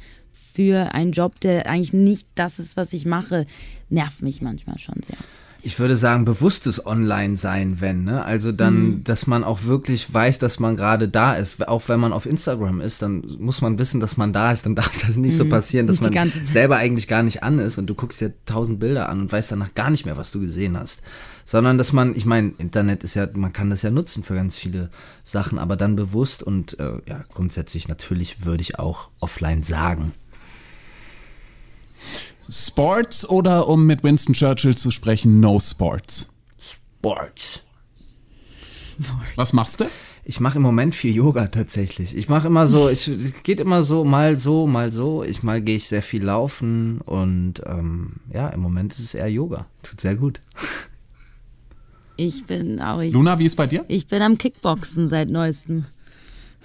für einen Job, der eigentlich nicht das ist, was ich mache, nervt mich manchmal schon sehr ich würde sagen, bewusstes Online-Sein, wenn, ne? Also dann, mhm. dass man auch wirklich weiß, dass man gerade da ist. Auch wenn man auf Instagram ist, dann muss man wissen, dass man da ist. Dann darf das nicht mhm. so passieren, dass man selber eigentlich gar nicht an ist und du guckst dir tausend Bilder an und weißt danach gar nicht mehr, was du gesehen hast. Sondern, dass man, ich meine, Internet ist ja, man kann das ja nutzen für ganz viele Sachen, aber dann bewusst und äh, ja, grundsätzlich natürlich würde ich auch offline sagen. Sports oder um mit Winston Churchill zu sprechen, no Sports? Sports. Was machst du? Ich mache im Moment viel Yoga tatsächlich. Ich mache immer so, es geht immer so, mal so, mal so. Ich mal gehe ich sehr viel laufen und ähm, ja, im Moment ist es eher Yoga. Tut sehr gut. Ich bin auch. Ich, Luna, wie ist bei dir? Ich bin am Kickboxen seit neuestem.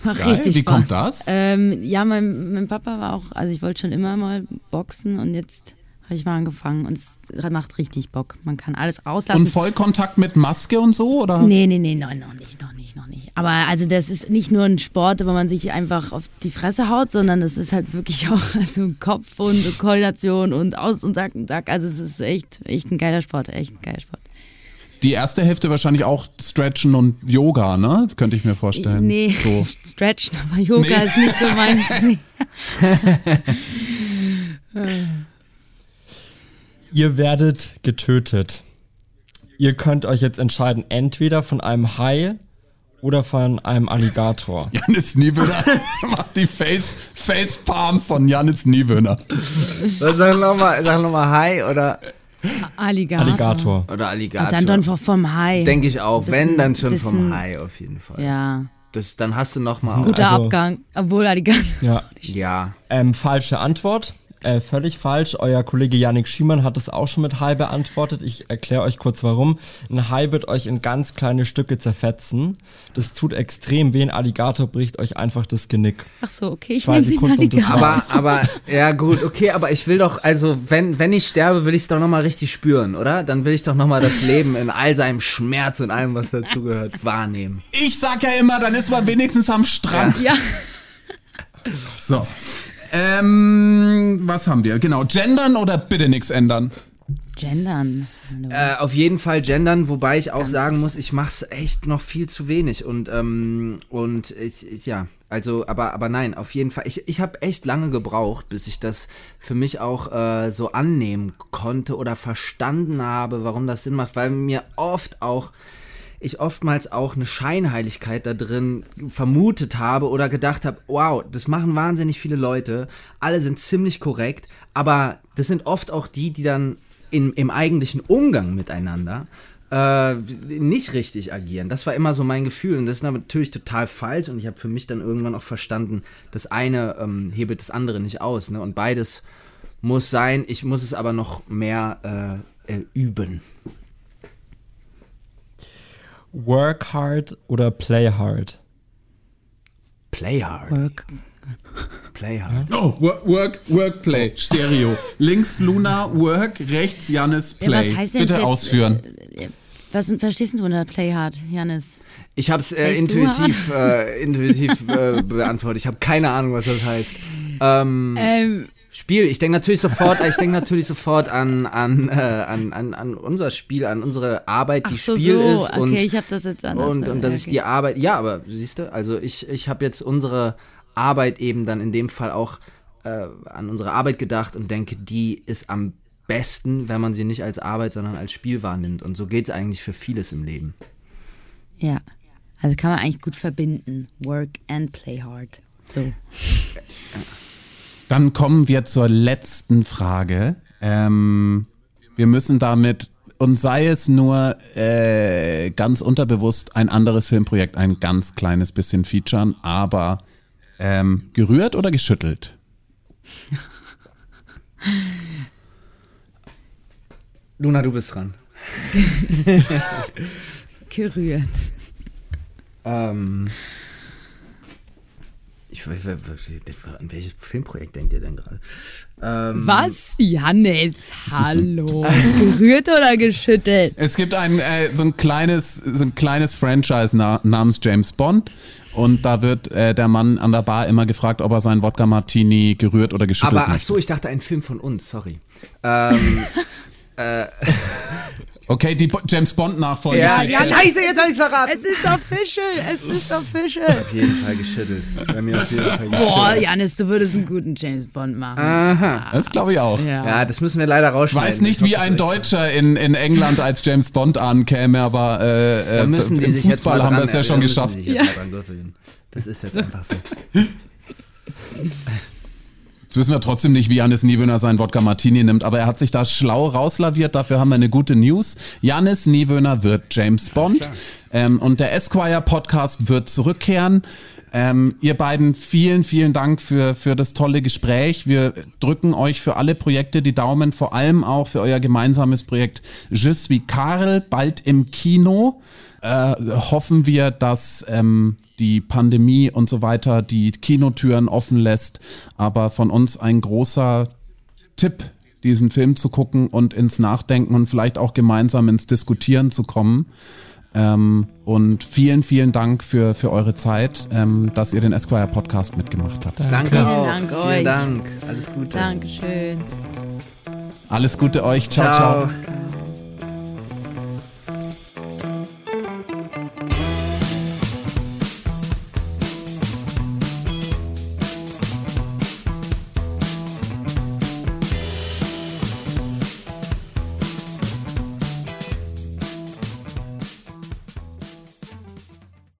Geil. richtig Wie Spaß. kommt das? Ähm, ja, mein, mein Papa war auch, also ich wollte schon immer mal boxen und jetzt habe ich mal angefangen und es macht richtig Bock. Man kann alles rauslassen. Und Vollkontakt mit Maske und so, oder? Nee, nee, nee, nein, noch nicht, noch nicht, noch nicht. Aber also das ist nicht nur ein Sport, wo man sich einfach auf die Fresse haut, sondern das ist halt wirklich auch also Kopf und Koordination und Aus- und Sack und Sack. Also es ist echt, echt ein geiler Sport, echt ein geiler Sport. Die erste Hälfte wahrscheinlich auch Stretchen und Yoga, ne? Könnte ich mir vorstellen. Nee, so. Stretchen, aber Yoga nee. ist nicht so meins. Ihr werdet getötet. Ihr könnt euch jetzt entscheiden, entweder von einem Hai oder von einem Alligator. Janis Niewöhner macht die Face, Facepalm von Janis Niewöhner. Sag nochmal noch Hai oder Alligator. Alligator. Oder Alligator. Und dann doch vom Hai. Denke ich auch. Bisschen, Wenn, dann schon bisschen, vom Hai auf jeden Fall. Ja. Das, dann hast du nochmal. Guter also, Abgang. Obwohl Alligator. Ja. ja. Ähm, falsche Antwort. Äh, völlig falsch. Euer Kollege Yannick Schiemann hat es auch schon mit Hai beantwortet. Ich erkläre euch kurz warum. Ein Hai wird euch in ganz kleine Stücke zerfetzen. Das tut extrem weh. Ein Alligator bricht euch einfach das Genick. Ach so, okay, ich nehme den Alligator. Aber, aber, ja gut, okay, aber ich will doch, also wenn, wenn ich sterbe, will ich es doch nochmal richtig spüren, oder? Dann will ich doch nochmal das Leben in all seinem Schmerz und allem, was dazugehört, wahrnehmen. Ich sag ja immer, dann ist man wenigstens am Strand. Ja. So. Ähm, was haben wir? Genau, gendern oder bitte nichts ändern? Gendern. Äh, auf jeden Fall gendern, wobei ich auch Ganz sagen muss, ich mache es echt noch viel zu wenig und ähm, und ich, ich, ja, also aber aber nein, auf jeden Fall. Ich, ich habe echt lange gebraucht, bis ich das für mich auch äh, so annehmen konnte oder verstanden habe, warum das Sinn macht, weil mir oft auch ich oftmals auch eine Scheinheiligkeit da drin vermutet habe oder gedacht habe, wow, das machen wahnsinnig viele Leute, alle sind ziemlich korrekt, aber das sind oft auch die, die dann in, im eigentlichen Umgang miteinander äh, nicht richtig agieren. Das war immer so mein Gefühl und das ist natürlich total falsch und ich habe für mich dann irgendwann auch verstanden, das eine ähm, hebelt das andere nicht aus ne? und beides muss sein, ich muss es aber noch mehr äh, üben. Work hard oder play hard? Play hard. Work. Play hard. Oh, work, work, work, play. Stereo. Links Luna, work, rechts Janis, play. Ja, was heißt denn Bitte jetzt, ausführen. Äh, was verstehst du unter play hard, Janis? Ich habe es äh, intuitiv, äh, intuitiv äh, beantwortet. Ich habe keine Ahnung, was das heißt. Ähm, ähm Spiel. Ich denke natürlich sofort, ich denke natürlich sofort an, an, äh, an, an, an unser Spiel, an unsere Arbeit, die Ach so, Spiel so. ist. Okay, und, ich habe das jetzt anders. Und, und dass okay. ich die Arbeit, ja, aber siehst du, also ich, ich habe jetzt unsere Arbeit eben dann in dem Fall auch äh, an unsere Arbeit gedacht und denke, die ist am besten, wenn man sie nicht als Arbeit, sondern als Spiel wahrnimmt. Und so geht es eigentlich für vieles im Leben. Ja, also kann man eigentlich gut verbinden. Work and play hard. So. Dann kommen wir zur letzten Frage. Ähm, wir müssen damit, und sei es nur äh, ganz unterbewusst, ein anderes Filmprojekt ein ganz kleines bisschen featuren, aber ähm, gerührt oder geschüttelt? Luna, du bist dran. gerührt. Ähm. Ich, an welches Filmprojekt denkt ihr denn gerade? Ähm, Was? Jannis, hallo. Gerührt oder geschüttelt? Es gibt ein, äh, so, ein kleines, so ein kleines Franchise na, namens James Bond. Und da wird äh, der Mann an der Bar immer gefragt, ob er seinen Wodka Martini gerührt oder geschüttelt Aber ach so, ich dachte ein Film von uns, sorry. Ähm, Okay, die Bo James Bond Nachfolge ja, ja, scheiße, jetzt hab ich's verraten. Es ist official, es ist official. Auf jeden Fall geschüttelt. Bei mir auf jeden Fall Boah, geschüttelt. Janis, du würdest einen guten James Bond machen. Das glaube ich auch. Ja. Ja, das müssen wir leider Ich rausschneiden. weiß nicht, hoffe, wie ein Deutscher in, in England als James Bond ankäme, aber äh, Da äh, müssen die im sich jetzt Fußball dran, haben wir es ja da schon müssen geschafft. die sich jetzt mal dran gewöhnen. Das ist jetzt einfach so. Jetzt wissen wir trotzdem nicht, wie Janis Niewöhner seinen Wodka Martini nimmt, aber er hat sich da schlau rauslaviert. Dafür haben wir eine gute News. Janis Niewöhner wird James Bond ähm, und der Esquire Podcast wird zurückkehren. Ähm, ihr beiden, vielen, vielen Dank für, für das tolle Gespräch. Wir drücken euch für alle Projekte die Daumen, vor allem auch für euer gemeinsames Projekt Je suis Karl, bald im Kino. Äh, hoffen wir, dass ähm, die Pandemie und so weiter die Kinotüren offen lässt. Aber von uns ein großer Tipp, diesen Film zu gucken und ins Nachdenken und vielleicht auch gemeinsam ins Diskutieren zu kommen. Ähm, und vielen, vielen Dank für, für eure Zeit, ähm, dass ihr den Esquire Podcast mitgemacht habt. Danke auch. Dank euch. Vielen Dank. Alles Gute. Dankeschön. Alles Gute euch. ciao. ciao. ciao.